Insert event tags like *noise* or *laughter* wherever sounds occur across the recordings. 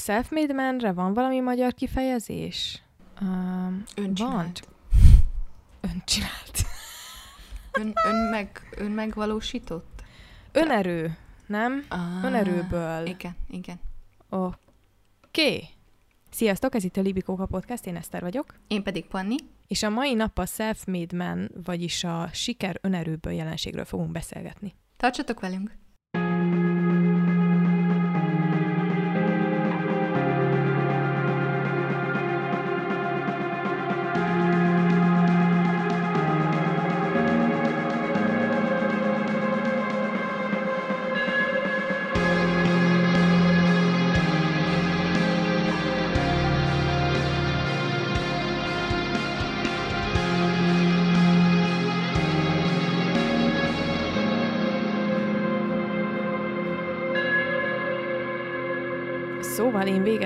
self-made manre van valami magyar kifejezés? Um, Öncsinált. Van. Öncsinált. *laughs* Ön, ön, meg, ön megvalósított? Önerő, nem? Ah, Önerőből. Igen, igen. Oké. Okay. Sziasztok, ez itt a Libikóka Podcast, én Eszter vagyok. Én pedig Panni. És a mai nap a self-made man, vagyis a siker önerőből jelenségről fogunk beszélgetni. Tartsatok velünk!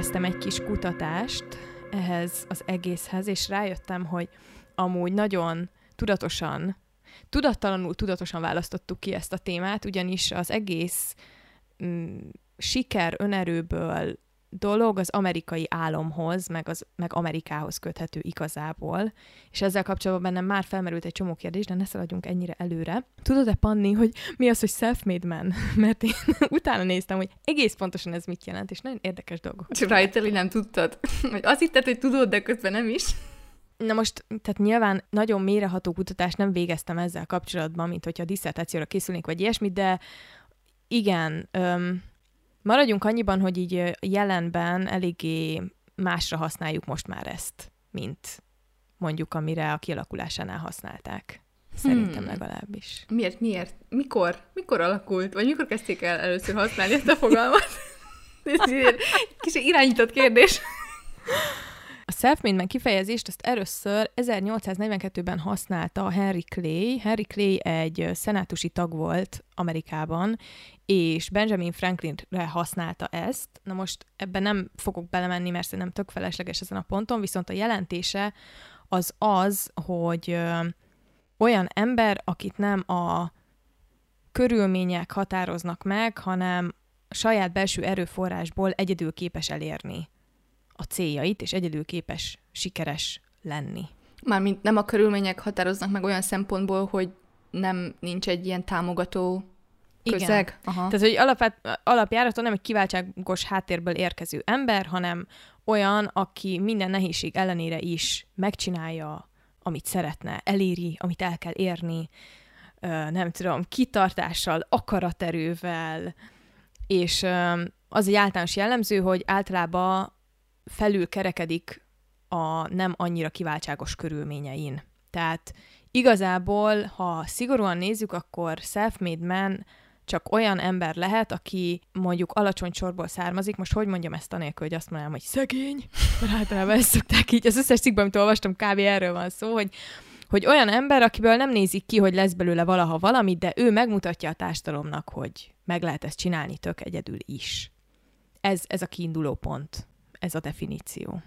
Végeztem egy kis kutatást ehhez az egészhez, és rájöttem, hogy amúgy nagyon tudatosan, tudattalanul tudatosan választottuk ki ezt a témát, ugyanis az egész mm, siker önerőből dolog az amerikai álomhoz, meg, az, meg Amerikához köthető igazából, és ezzel kapcsolatban bennem már felmerült egy csomó kérdés, de ne szaladjunk ennyire előre. Tudod-e, Panni, hogy mi az, hogy self-made man? *laughs* Mert én utána néztem, hogy egész pontosan ez mit jelent, és nagyon érdekes dolgok. Csak rajtali nem tudtad. *laughs* Vagy azt hitted, hogy tudod, de közben nem is. Na most, tehát nyilván nagyon méreható kutatást nem végeztem ezzel kapcsolatban, mint hogyha a diszertációra készülnék, vagy ilyesmit, de igen, öm, maradjunk annyiban, hogy így jelenben eléggé másra használjuk most már ezt, mint mondjuk amire a kialakulásánál használták. Szerintem Hmm. legalábbis. Miért, miért? Mikor? Mikor alakult? Vagy mikor kezdték el először használni ezt a fogalmat? *laughs* Ez egy kis irányított kérdés. A self-made kifejezést azt először 1842-ben használta Henry Clay. Henry Clay egy szenátusi tag volt Amerikában, és Benjamin Franklinre használta ezt. Na most ebben nem fogok belemenni, mert szerintem tök felesleges ezen a ponton, viszont a jelentése az az, hogy olyan ember, akit nem a körülmények határoznak meg, hanem saját belső erőforrásból egyedül képes elérni a céljait, és egyedül képes sikeres lenni. Mármint nem a körülmények határoznak meg olyan szempontból, hogy nem nincs egy ilyen támogató Igen. közeg. Aha. Tehát, hogy alapját, alapjáraton nem egy kiváltságos háttérből érkező ember, hanem olyan, aki minden nehézség ellenére is megcsinálja, amit szeretne, eléri, amit el kell érni, nem tudom, kitartással, akaraterővel, és az egy általános jellemző, hogy általában felül kerekedik a nem annyira kiváltságos körülményein. Tehát igazából, ha szigorúan nézzük, akkor self-made man csak olyan ember lehet, aki mondjuk alacsony csorból származik, most hogy mondjam ezt anélkül, hogy azt mondanám, hogy szegény, mert általában ezt szokták így, az összes cikkben, amit olvastam, kb. erről van szó, hogy, hogy olyan ember, akiből nem nézik ki, hogy lesz belőle valaha valami, de ő megmutatja a társadalomnak, hogy meg lehet ezt csinálni tök egyedül is. Ez, ez a kiinduló pont, ez a definíció.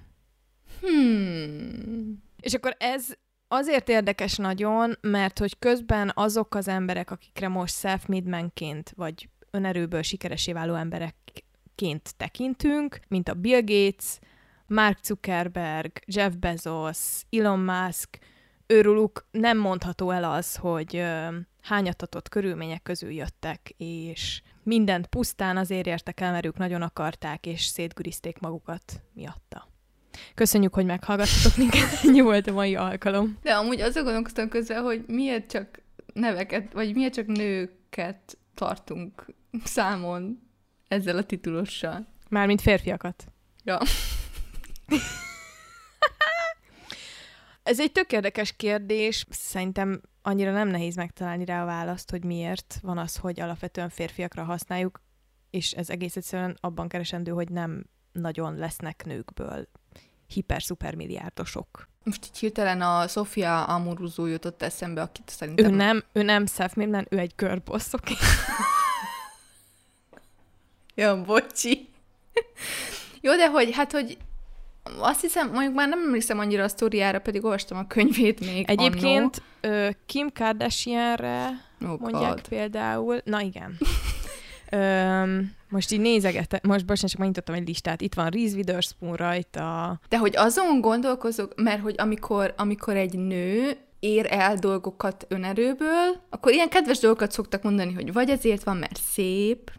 Hmm. És akkor ez azért érdekes nagyon, mert hogy közben azok az emberek, akikre most self-made manként, vagy önerőből sikeresé váló emberekként tekintünk, mint a Bill Gates, Mark Zuckerberg, Jeff Bezos, Elon Musk, őrülük nem mondható el az, hogy hányatatott körülmények közül jöttek, és mindent pusztán azért értek el, mert ők nagyon akarták, és szétgürizték magukat miatta. Köszönjük, hogy meghallgattatok minket, *laughs* ennyi volt a mai alkalom. De amúgy azon gondolkoztam közben, hogy miért csak neveket, vagy miért csak nőket tartunk számon ezzel a titulossal. Mármint férfiakat. Ja. *laughs* Ez egy tök érdekes kérdés. Szerintem annyira nem nehéz megtalálni rá a választ, hogy miért van az, hogy alapvetően férfiakra használjuk, és ez egész egyszerűen abban keresendő, hogy nem nagyon lesznek nőkből hiper-szuper milliárdosok. Most így hirtelen a Sofia Amoruzó jutott eszembe, akit szerintem... Ő nem, ő nem self nem, ő egy girlboss, oké? *laughs* Okay? Ja, bocsi. Jó, de hogy, hát, hogy azt hiszem, mondjuk már nem emlékszem annyira a sztoriára, pedig olvastam a könyvét még Egyébként ö, Kim Kardashianre annó. Oh, mondják God. például, na igen. Öm, Most így nézegetek, most bocsánat, csak megnyitottam egy listát. Itt van Reese Witherspoon rajta. De hogy azon gondolkozok, mert hogy amikor, amikor egy nő ér el dolgokat önerőből, akkor ilyen kedves dolgokat szoktak mondani, hogy vagy azért van, mert szép,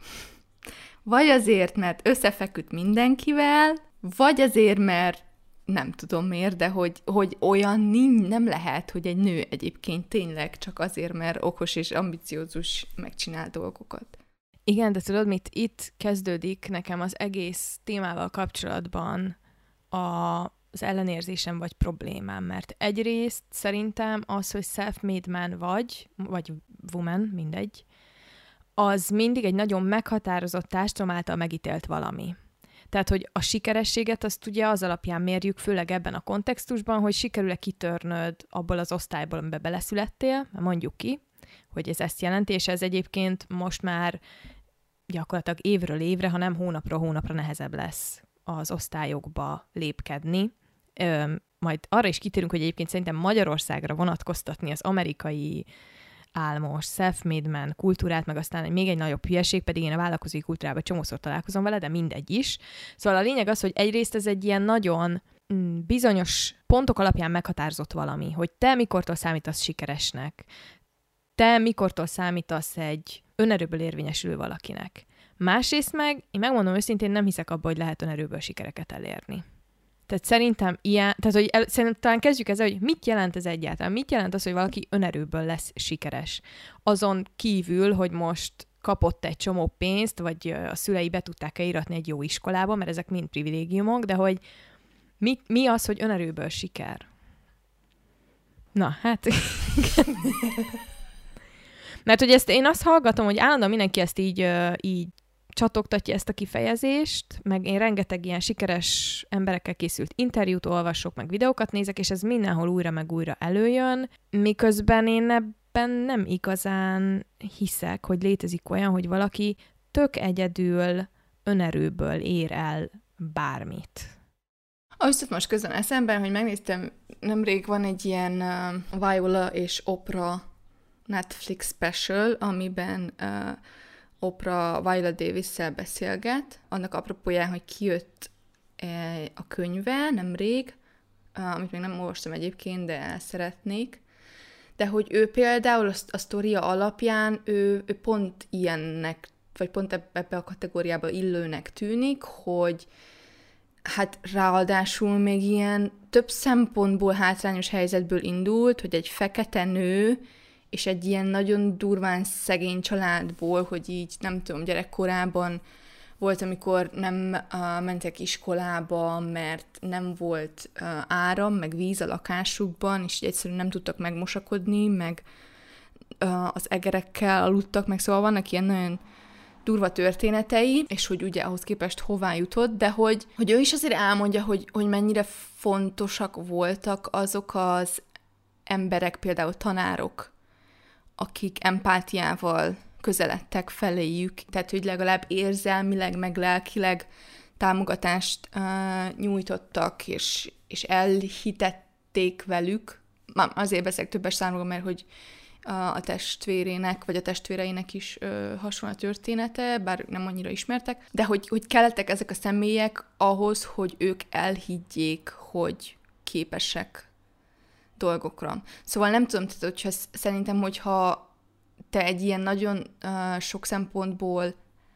vagy azért, mert összefeküdt mindenkivel, vagy azért, mert nem tudom miért, de hogy, hogy olyan nem lehet, hogy egy nő egyébként tényleg csak azért, mert okos és ambiciózus megcsinál dolgokat. Igen, de tudod, mit itt kezdődik nekem az egész témával kapcsolatban a, az ellenérzésem vagy problémám, mert egyrészt szerintem az, hogy self-made man vagy, vagy woman, mindegy, az mindig egy nagyon meghatározott társadalom által megítélt valami. Tehát, hogy a sikerességet azt ugye az alapján mérjük, főleg ebben a kontextusban, hogy sikerül-e kitörnöd abból az osztályból, amiben beleszülettél, mondjuk ki, hogy ez ezt jelenti, és ez egyébként most már gyakorlatilag évről évre, hanem hónapról hónapra nehezebb lesz az osztályokba lépkedni. Ö, majd arra is kitérünk, hogy egyébként szerintem Magyarországra vonatkoztatni az amerikai álmos, self-made man kultúrát, meg aztán még egy nagyobb hülyeség, pedig én a vállalkozói kultúrában csomószor találkozom vele, de mindegy is. Szóval a lényeg az, hogy egyrészt ez egy ilyen nagyon mm, bizonyos pontok alapján meghatározott valami, hogy te mikortól számítasz sikeresnek, te mikortól számítasz egy önerőből érvényesülő valakinek. Másrészt meg, én megmondom őszintén, nem hiszek abba, hogy lehet önerőből sikereket elérni. Tehát szerintem ilyen, tehát hogy el, szerintem talán kezdjük ezzel, hogy mit jelent ez egyáltalán? Mit jelent az, hogy valaki önerőből lesz sikeres? Azon kívül, hogy most kapott egy csomó pénzt, vagy a szülei be tudták-e íratni egy jó iskolába, mert ezek mind privilégiumok, de hogy mi, mi az, hogy önerőből siker? Na, hát *laughs* Mert hogy ezt én azt hallgatom, hogy állandóan mindenki ezt így, így csatogtatja ezt a kifejezést, meg én rengeteg ilyen sikeres emberekkel készült interjút olvasok, meg videókat nézek, és ez mindenhol újra meg újra előjön, miközben én ebben nem igazán hiszek, hogy létezik olyan, hogy valaki tök egyedül önerőből ér el bármit. Azt most közben eszemben, hogy megnéztem, nemrég van egy ilyen uh, Viola és Opera Netflix special, amiben uh, Oprah Viola davis beszélget, annak apropóján, hogy kijött eh, a könyve nemrég, amit még nem olvastam egyébként, de el szeretnék, de hogy ő például a sztoria alapján ő, ő pont ilyennek, vagy pont ebbe a kategóriába illőnek tűnik, hogy hát ráadásul még ilyen több szempontból hátrányos helyzetből indult, hogy egy fekete nő és egy ilyen nagyon durván szegény családból, hogy így nem tudom, gyerekkorában volt, amikor nem uh, mentek iskolába, mert nem volt uh, áram, meg víz a lakásukban, és egyszerűen nem tudtak megmosakodni, meg uh, az egerekkel aludtak, meg. Szóval vannak ilyen nagyon durva történetei, és hogy ugye ahhoz képest hová jutott, de hogy, hogy ő is azért elmondja, hogy, hogy mennyire fontosak voltak azok az emberek, például tanárok, akik empátiával közeledtek feléjük, tehát hogy legalább érzelmileg, meg lelkileg támogatást uh, nyújtottak, és, és elhitették velük. Már azért beszélek többes számról, mert hogy a, testvérének, vagy a testvéreinek is uh, hasonló története, bár nem annyira ismertek, de hogy, hogy kellettek ezek a személyek ahhoz, hogy ők elhiggyék, hogy képesek dolgokra. Szóval nem tudom, tehát, hogyha szerintem, hogyha te egy ilyen nagyon uh, sok szempontból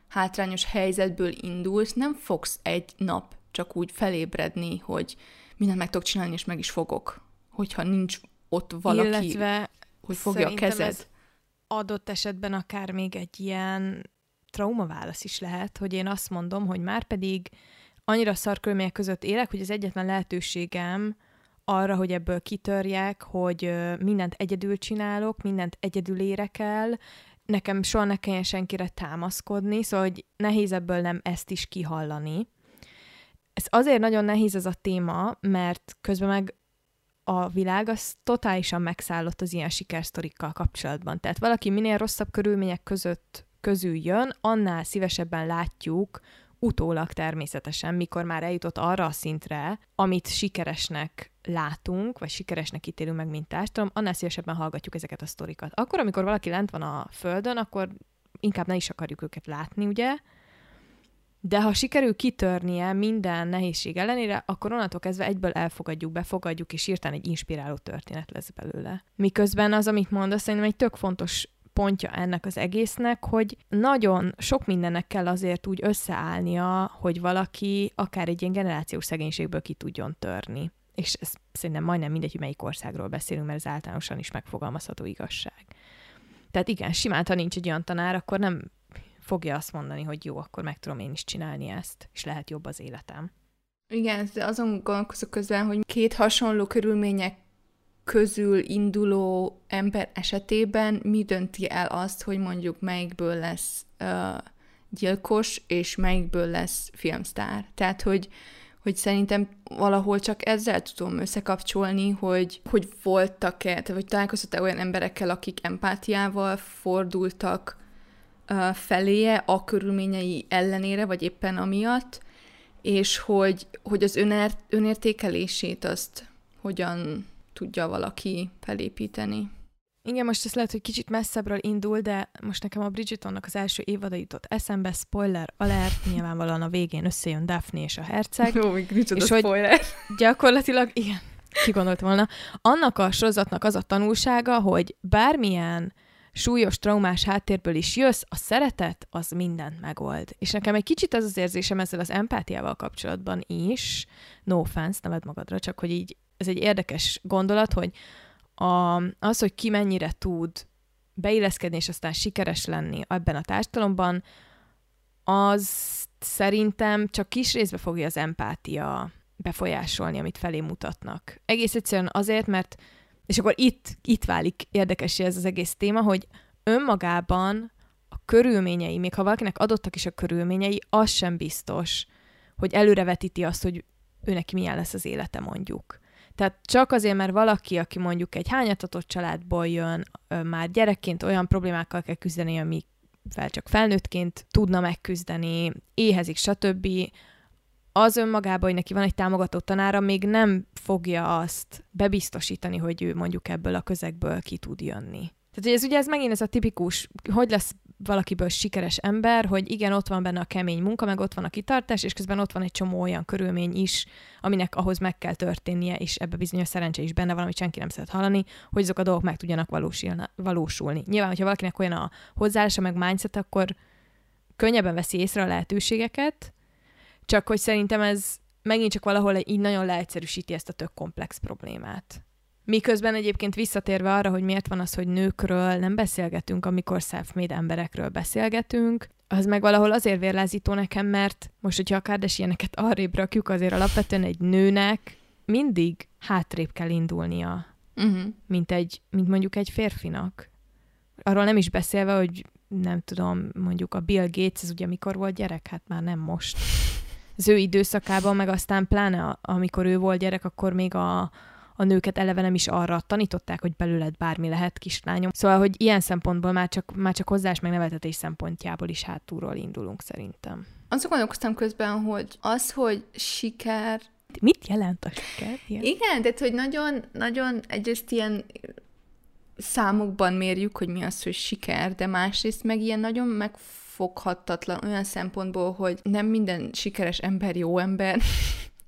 hátrányos helyzetből indulsz, nem fogsz egy nap csak úgy felébredni, hogy mindent meg tudok csinálni, és meg is fogok. Hogyha nincs ott valaki, Illetve hogy fogja a kezed. adott esetben akár még egy ilyen traumaválasz is lehet, hogy én azt mondom, hogy már pedig annyira szar között élek, hogy az egyetlen lehetőségem, arra, hogy ebből kitörjek, hogy mindent egyedül csinálok, mindent egyedül érek el, nekem soha ne kelljen senkire támaszkodni, szóval hogy nehéz ebből nem ezt is kihallani. Ez azért nagyon nehéz ez a téma, mert közben meg a világ az totálisan megszállott az ilyen sikersztorikkal kapcsolatban. Tehát valaki minél rosszabb körülmények között közül jön, annál szívesebben látjuk utólag természetesen, mikor már eljutott arra a szintre, amit sikeresnek látunk, vagy sikeresnek ítélünk meg, mint társadalom, annál szívesebben hallgatjuk ezeket a sztorikat. Akkor, amikor valaki lent van a földön, akkor inkább ne is akarjuk őket látni, ugye? de ha sikerül kitörnie minden nehézség ellenére, akkor onnantól kezdve egyből elfogadjuk, befogadjuk, és írtán egy inspiráló történet lesz belőle. Miközben az, amit mondasz, szerintem egy tök fontos pontja ennek az egésznek, hogy nagyon sok mindennek kell azért úgy összeállnia, hogy valaki akár egy ilyen generációs szegénységből ki tudjon törni. És ez szerintem majdnem mindegy, hogy melyik országról beszélünk, mert ez általánosan is megfogalmazható igazság. Tehát igen, simán, ha nincs egy olyan tanár, akkor nem fogja azt mondani, hogy jó, akkor meg tudom én is csinálni ezt, és lehet jobb az életem. Igen, azon gondolkozok közben, hogy két hasonló körülmények közül induló ember esetében mi dönti el azt, hogy mondjuk melyikből lesz uh, gyilkos, és melyikből lesz filmsztár. Tehát, hogy, hogy szerintem valahol csak ezzel tudom összekapcsolni, hogy, hogy voltak-e, vagy találkoztak-e olyan emberekkel, akik empátiával fordultak uh, feléje a körülményei ellenére, vagy éppen amiatt, és hogy, hogy az önért, önértékelését azt hogyan tudja valaki felépíteni. Igen, most ez lehet, hogy kicsit messzebbről indul, de most nekem a Bridgetonnak az első évada jutott eszembe, spoiler alert, nyilvánvalóan a végén összejön Daphne és a herceg. Jó, még és a spoiler. Gyakorlatilag, igen, ki gondolt volna. Annak a sorozatnak az a tanulsága, hogy bármilyen súlyos traumás háttérből is jössz, a szeretet az mindent megold. És nekem egy kicsit az az érzésem ezzel az empátiával kapcsolatban is, no offense, neved magadra, csak hogy így ez egy érdekes gondolat, hogy a, az, hogy ki mennyire tud beilleszkedni, és aztán sikeres lenni ebben a társadalomban, az szerintem csak kis részbe fogja az empátia befolyásolni, amit felé mutatnak. Egész egyszerűen azért, mert, és akkor itt, itt válik érdekes ez az egész téma, hogy önmagában a körülményei, még ha valakinek adottak is a körülményei, az sem biztos, hogy előrevetíti azt, hogy ő neki milyen lesz az élete mondjuk. Tehát csak azért, mert valaki, aki mondjuk egy hányatatott családból jön, már gyerekként olyan problémákkal kell küzdeni, ami fel csak felnőttként tudna megküzdeni, éhezik, stb., az önmagában, hogy neki van egy támogató tanára, még nem fogja azt bebiztosítani, hogy ő mondjuk ebből a közegből ki tud jönni. Tehát hogy ez ugye ez megint ez a tipikus, hogy lesz valakiből sikeres ember, hogy igen, ott van benne a kemény munka, meg ott van a kitartás, és közben ott van egy csomó olyan körülmény is, aminek ahhoz meg kell történnie, és ebbe bizonyos szerencse is benne van, amit senki nem szeret hallani, hogy azok a dolgok meg tudjanak valósulni. Nyilván, hogyha valakinek olyan a hozzáállása, meg mindset, akkor könnyebben veszi észre a lehetőségeket, csak hogy szerintem ez megint csak valahol így nagyon leegyszerűsíti ezt a tök komplex problémát. Miközben egyébként visszatérve arra, hogy miért van az, hogy nőkről nem beszélgetünk, amikor self-made emberekről beszélgetünk, az meg valahol azért vérlázító nekem, mert most, hogyha a Kardashianeket arrébb rakjuk, azért alapvetően egy nőnek mindig hátrébb kell indulnia, uh-huh. mint, egy, mint mondjuk egy férfinak. Arról nem is beszélve, hogy nem tudom, mondjuk a Bill Gates, ez ugye mikor volt gyerek? Hát már nem most. Az ő időszakában, meg aztán pláne amikor ő volt gyerek, akkor még a, a nőket eleve nem is arra tanították, hogy belőled bármi lehet, kislányom. Szóval, hogy ilyen szempontból már csak, már csak hozzás meg nevetetés szempontjából is hátulról indulunk szerintem. Azt gondolkoztam közben, hogy az, hogy siker... Mit jelent a siker? Ilyen? Igen, de hogy nagyon, nagyon egyrészt ilyen számokban mérjük, hogy mi az, hogy siker, de másrészt meg ilyen nagyon megfoghatatlan olyan szempontból, hogy nem minden sikeres ember jó ember,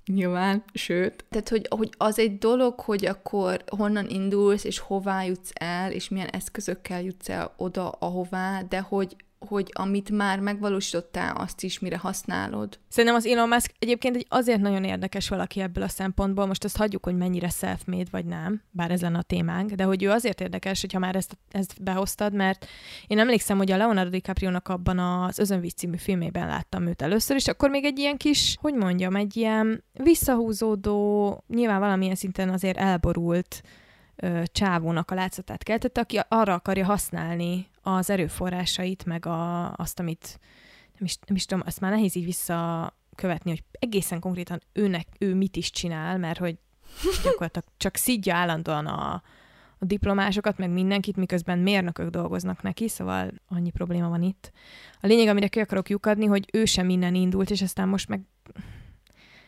Nyilván, sőt. Tehát, hogy, hogy az egy dolog, hogy akkor honnan indulsz, és hová jutsz el, és milyen eszközökkel jutsz el oda, ahová, de hogy hogy amit már megvalósítottál, azt is mire használod. Szerintem az Elon Musk egyébként egy azért nagyon érdekes valaki ebből a szempontból, most azt hagyjuk, hogy mennyire self-made vagy nem, bár ez lenne a témánk, de hogy ő azért érdekes, hogyha már ezt, ezt behoztad, mert én emlékszem, hogy a Leonardo DiCaprio-nak abban az Özönvíz című filmében láttam őt először, és akkor még egy ilyen kis, hogy mondjam, egy ilyen visszahúzódó, nyilván valamilyen szinten azért elborult csávónak a látszatát keltette, aki arra akarja használni az erőforrásait, meg a, azt, amit nem is, nem is tudom, azt már nehéz így visszakövetni, hogy egészen konkrétan őnek, ő mit is csinál, mert hogy gyakorlatilag csak szidja állandóan a, a diplomásokat, meg mindenkit, miközben mérnökök dolgoznak neki, szóval annyi probléma van itt. A lényeg, amire ki akarok lyukadni, hogy ő sem minden indult, és aztán most meg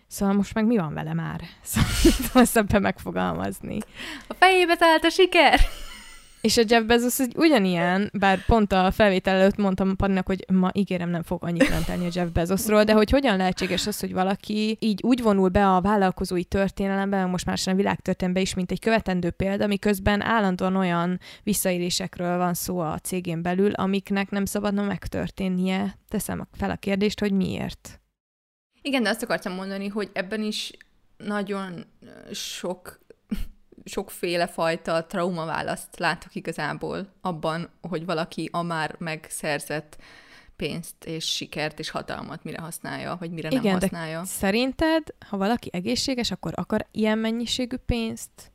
Szóval most meg mi van vele már? *laughs* Szóval tudom ezt ebben megfogalmazni. A fejébe talált a siker! És a Jeff Bezos egy ugyanilyen, bár pont a felvétel előtt mondtam Paninak, hogy ma ígérem nem fog annyit mentelni a Jeff Bezosról, de hogy hogyan lehetséges az, hogy valaki így úgy vonul be a vállalkozói történelembe, most már sem a világtörténelembe is, mint egy követendő példa, miközben állandóan olyan visszaélésekről van szó a cégén belül, amiknek nem szabadna megtörténnie. Teszem fel a kérdést, hogy miért. Igen, de azt akartam mondani, hogy ebben is nagyon sok sokféle fajta traumaválaszt látok igazából abban, hogy valaki a már megszerzett pénzt és sikert és hatalmat mire használja, vagy mire Igen, nem használja. De szerinted, ha valaki egészséges, akkor akar ilyen mennyiségű pénzt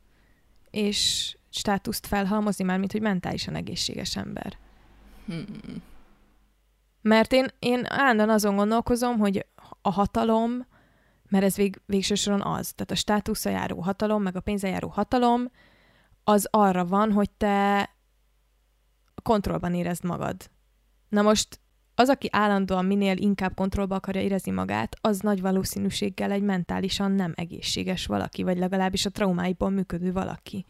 és státuszt felhalmozni, már mint hogy mentálisan egészséges ember? Hmm. Mert én, én állandóan azon gondolkozom, hogy a hatalom mert ez vég, végső soron az. Tehát a státusza járó hatalom, meg a pénze járó hatalom, az arra van, hogy te kontrollban érezd magad. Na most az, aki állandóan minél inkább kontrollba akarja érezni magát, az nagy valószínűséggel egy mentálisan nem egészséges valaki, vagy legalábbis a traumáiból működő valaki.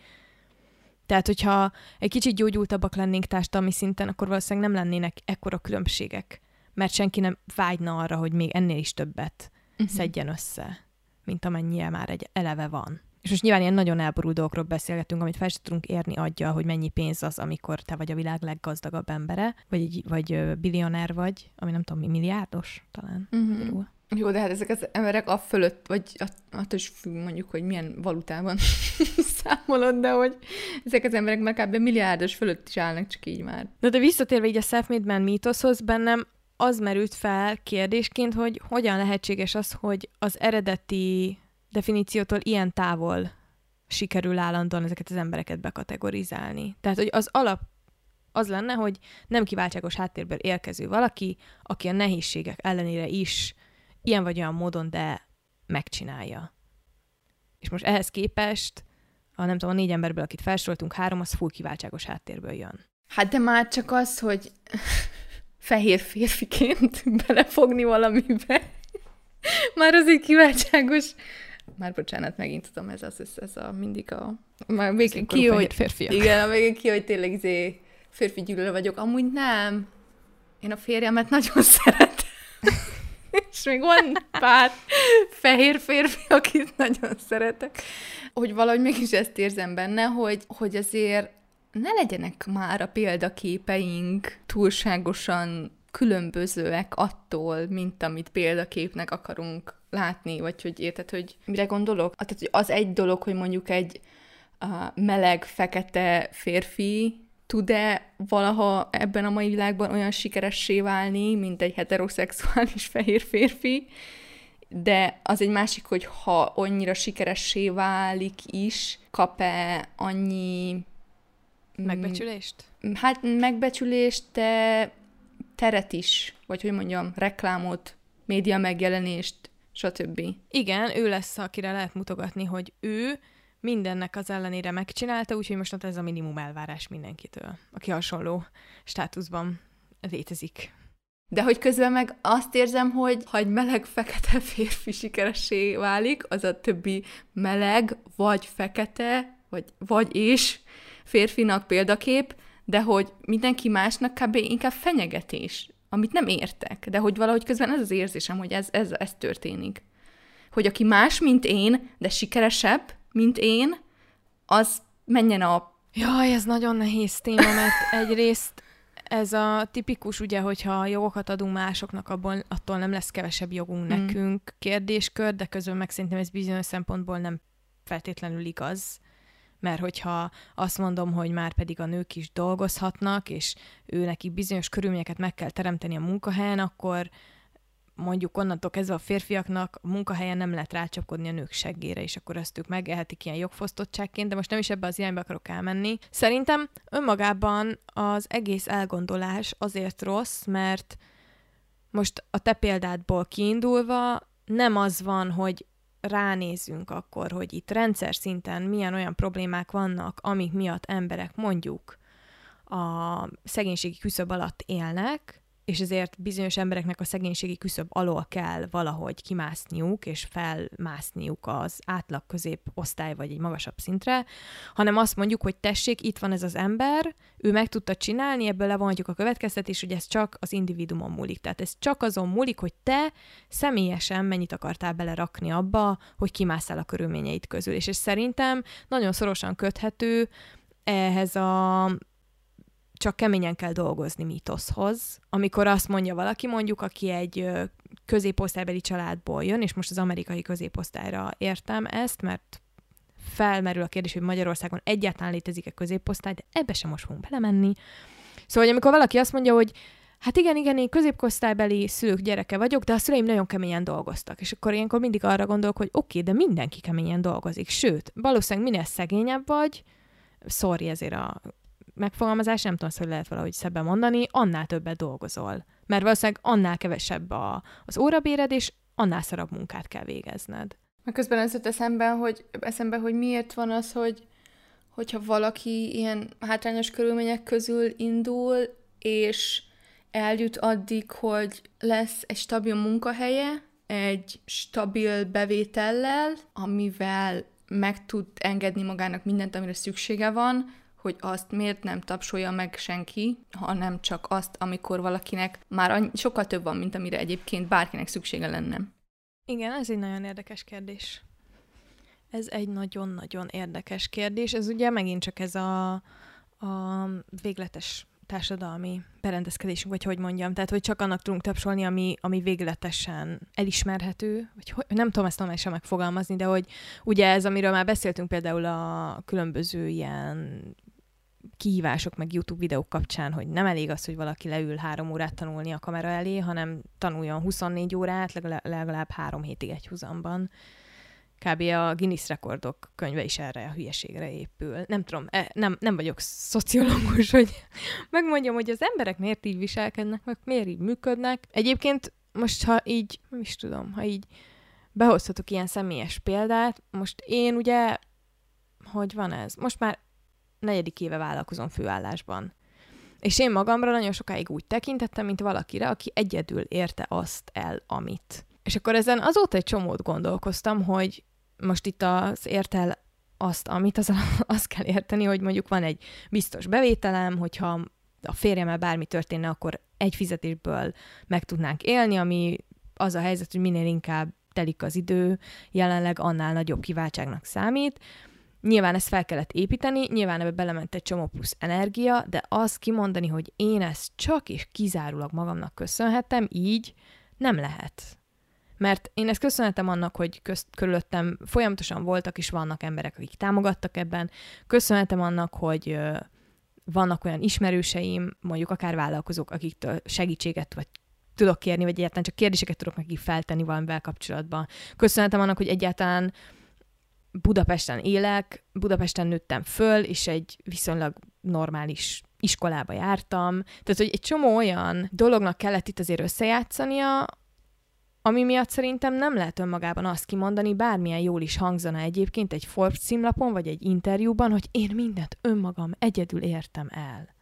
Tehát, hogyha egy kicsit gyógyultabbak lennénk társadalmi szinten, akkor valószínűleg nem lennének ekkora különbségek, mert senki nem vágyna arra, hogy még ennél is többet uh-huh. szedjen össze, mint amennyire már egy eleve van. És most nyilván ilyen nagyon elborult dolgokról beszélgetünk, amit fel sem tudunk érni adja, hogy mennyi pénz az, amikor te vagy a világ leggazdagabb embere, vagy, egy, vagy bilionár vagy, ami nem tudom, mi milliárdos talán. Uh-huh. Jó, de hát ezek az emberek a fölött, vagy attól is függ mondjuk, hogy milyen valutában *laughs* számolod, de hogy ezek az emberek már kb. milliárdos fölött is állnak, csak így már. De, de visszatérve így a self-made man mítoszhoz, bennem az merült fel kérdésként, hogy hogyan lehetséges az, hogy az eredeti definíciótól ilyen távol sikerül állandóan ezeket az embereket bekategorizálni. Tehát, hogy az alap az lenne, hogy nem kiváltságos háttérből érkező valaki, aki a nehézségek ellenére is ilyen vagy olyan módon, de megcsinálja. És most ehhez képest, a nem tudom, a négy emberből, akit felsoroltunk, három, az full kiváltságos háttérből jön. Hát de már csak az, hogy fehér férfiként *laughs* belefogni valamibe. Már az egy kiváltságos. Már bocsánat, megint tudom, ez az, ez, ez a mindig a... Már végig ki, hogy... Férfiak. Igen, végig ki, hogy tényleg izé férfi gyűlölő vagyok. Amúgy nem. Én a férjemet nagyon *laughs* szeretem. És még van pár fehér férfi, akit nagyon szeretek. Hogy valahogy mégis ezt érzem benne, hogy, hogy azért ne legyenek már a példaképeink túlságosan különbözőek attól, mint amit példaképnek akarunk látni, vagy hogy érted, hogy mire gondolok? Tehát, hogy az egy dolog, hogy mondjuk egy uh, meleg, fekete férfi tud-e valaha ebben a mai világban olyan sikeressé válni, mint egy heteroszexuális *laughs* fehér férfi, de az egy másik, hogy ha annyira sikeressé válik is, kap-e annyi. Megbecsülést? Hát megbecsülést, de teret is, vagy hogy mondjam, reklámot, média megjelenést, stb. Igen, ő lesz, akire lehet mutogatni, hogy ő mindennek az ellenére megcsinálta, úgyhogy most ez a minimum elvárás mindenkitől, aki hasonló státuszban létezik. De hogy közben meg azt érzem, hogy ha egy meleg fekete férfi sikeressé válik, az a többi meleg, vagy fekete, vagy, vagy és férfinak példakép, de hogy mindenki másnak kb. inkább fenyegetés, amit nem értek, de hogy valahogy közben ez az érzésem, hogy ez, ez, ez történik. Hogy aki más, mint én, de sikeresebb, mint én, az menjen a... Jaj, ez nagyon nehéz téma, mert egyrészt ez a tipikus, ugye, hogyha jogokat adunk másoknak, abból, attól nem lesz kevesebb jogunk mm. nekünk kérdéskör, de közben meg szerintem ez bizonyos szempontból nem feltétlenül igaz mert hogyha azt mondom, hogy már pedig a nők is dolgozhatnak, és ő neki bizonyos körülményeket meg kell teremteni a munkahelyen, akkor mondjuk onnantól kezdve a férfiaknak a munkahelyen nem lehet rácsapkodni a nők seggére, és akkor ezt ők megélhetik ilyen jogfosztottságként, de most nem is ebbe az irányba akarok elmenni. Szerintem önmagában az egész elgondolás azért rossz, mert most a te példádból kiindulva nem az van, hogy ránézünk akkor, hogy itt rendszer szinten milyen olyan problémák vannak, amik miatt emberek mondjuk a szegénységi küszöb alatt élnek, és ezért bizonyos embereknek a szegénységi küszöb alól kell valahogy kimászniuk, és felmászniuk az átlag középosztály vagy egy magasabb szintre, hanem azt mondjuk, hogy tessék, itt van ez az ember, ő meg tudta csinálni, ebből levonhatjuk a következtetés, hogy ez csak az individumon múlik. Tehát ez csak azon múlik, hogy te személyesen mennyit akartál belerakni abba, hogy kimászál a körülményeit közül. És ez szerintem nagyon szorosan köthető ehhez a csak keményen kell dolgozni mítoszhoz. Amikor azt mondja valaki, mondjuk, aki egy középosztálybeli családból jön, és most az amerikai középosztályra értem ezt, mert felmerül a kérdés, hogy Magyarországon egyáltalán létezik-e középosztály, de ebbe sem most fogunk belemenni. Szóval, hogy amikor valaki azt mondja, hogy hát igen, igen, én középosztálybeli szülők gyereke vagyok, de a szüleim nagyon keményen dolgoztak. És akkor ilyenkor mindig arra gondolok, hogy oké, okay, de mindenki keményen dolgozik. Sőt, valószínűleg minél szegényebb vagy, sorry ezért a megfogalmazás, nem tudom, hogy lehet valahogy szebben mondani, annál többet dolgozol. Mert valószínűleg annál kevesebb a, az órabéred, és annál szarabb munkát kell végezned. Meg közben az jött eszembe, hogy, eszembe, hogy miért van az, hogy hogyha valaki ilyen hátrányos körülmények közül indul, és eljut addig, hogy lesz egy stabil munkahelye, egy stabil bevétellel, amivel meg tud engedni magának mindent, amire szüksége van, hogy azt miért nem tapsolja meg senki, hanem csak azt, amikor valakinek már annyi, sokkal több van, mint amire egyébként bárkinek szüksége lenne. Igen, ez egy nagyon érdekes kérdés. Ez egy nagyon-nagyon érdekes kérdés. Ez ugye megint csak ez a, a végletes társadalmi berendezkedésünk, vagy hogy mondjam, tehát hogy csak annak tudunk tapsolni, ami, ami végletesen elismerhető, vagy hogy, nem tudom ezt normálisan megfogalmazni, de hogy ugye ez, amiről már beszéltünk például a különböző ilyen kihívások, meg YouTube videók kapcsán, hogy nem elég az, hogy valaki leül három órát tanulni a kamera elé, hanem tanuljon 24 órát, legalább három hétig egy húzamban. Kb. a Guinness rekordok könyve is erre a hülyeségre épül. Nem tudom, e, nem, nem vagyok szociológus, hogy megmondjam, hogy az emberek miért így viselkednek, meg miért így működnek. Egyébként most, ha így, nem is tudom, ha így behozhatok ilyen személyes példát, most én ugye, hogy van ez? Most már negyedik éve vállalkozom főállásban. És én magamra nagyon sokáig úgy tekintettem, mint valakire, aki egyedül érte azt el, amit. És akkor ezen azóta egy csomót gondolkoztam, hogy most itt az értel azt, amit, az, *laughs* azt kell érteni, hogy mondjuk van egy biztos bevételem, hogyha a férjemmel bármi történne, akkor egy fizetésből meg tudnánk élni, ami az a helyzet, hogy minél inkább telik az idő, jelenleg annál nagyobb kiváltságnak számít, Nyilván ezt fel kellett építeni, nyilván ebbe belement egy csomó plusz energia, de azt kimondani, hogy én ezt csak és kizárólag magamnak köszönhetem, így nem lehet. Mert én ezt köszönhetem annak, hogy közt, körülöttem folyamatosan voltak és vannak emberek, akik támogattak ebben. Köszönhetem annak, hogy ö, vannak olyan ismerőseim, mondjuk akár vállalkozók, akiktől segítséget vagy tudok kérni, vagy egyáltalán csak kérdéseket tudok nekik feltenni valamivel kapcsolatban. Köszönhetem annak, hogy egyáltalán Budapesten élek, Budapesten nőttem föl, és egy viszonylag normális iskolába jártam. Tehát, hogy egy csomó olyan dolognak kellett itt azért összejátszania, ami miatt szerintem nem lehet önmagában azt kimondani, bármilyen jól is hangzana egyébként egy Forbes címlapon, vagy egy interjúban, hogy én mindent önmagam egyedül értem el.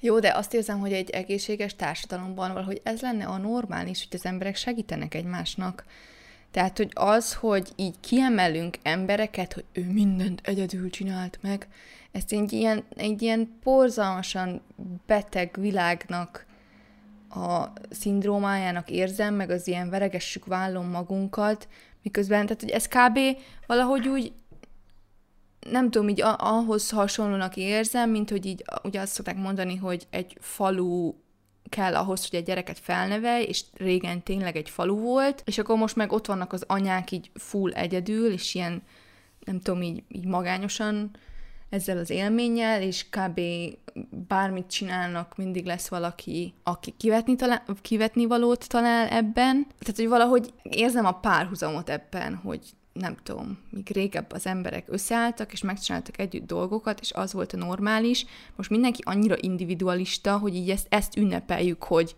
Jó, de azt érzem, hogy egy egészséges társadalomban valahogy ez lenne a normális, hogy az emberek segítenek egymásnak. Tehát, hogy az, hogy így kiemelünk embereket, hogy ő mindent egyedül csinált meg, ezt egy ilyen, egy ilyen porzalmasan beteg világnak a szindrómájának érzem, meg az ilyen veregessük vállon magunkat, miközben, tehát hogy ez kb. valahogy úgy nem tudom, így ahhoz hasonlónak érzem, mint hogy így, ugye azt szokták mondani, hogy egy falu kell ahhoz, hogy egy gyereket felnevelj, és régen tényleg egy falu volt, és akkor most meg ott vannak az anyák így full egyedül, és ilyen, nem tudom, így, így magányosan ezzel az élménnyel, és kb. bármit csinálnak, mindig lesz valaki, aki kivetni, talál, kivetni valót talál ebben. Tehát, hogy valahogy érzem a párhuzamot ebben, hogy nem tudom, míg régebb az emberek összeálltak, és megcsináltak együtt dolgokat, és az volt a normális. Most mindenki annyira individualista, hogy így ezt, ezt ünnepeljük, hogy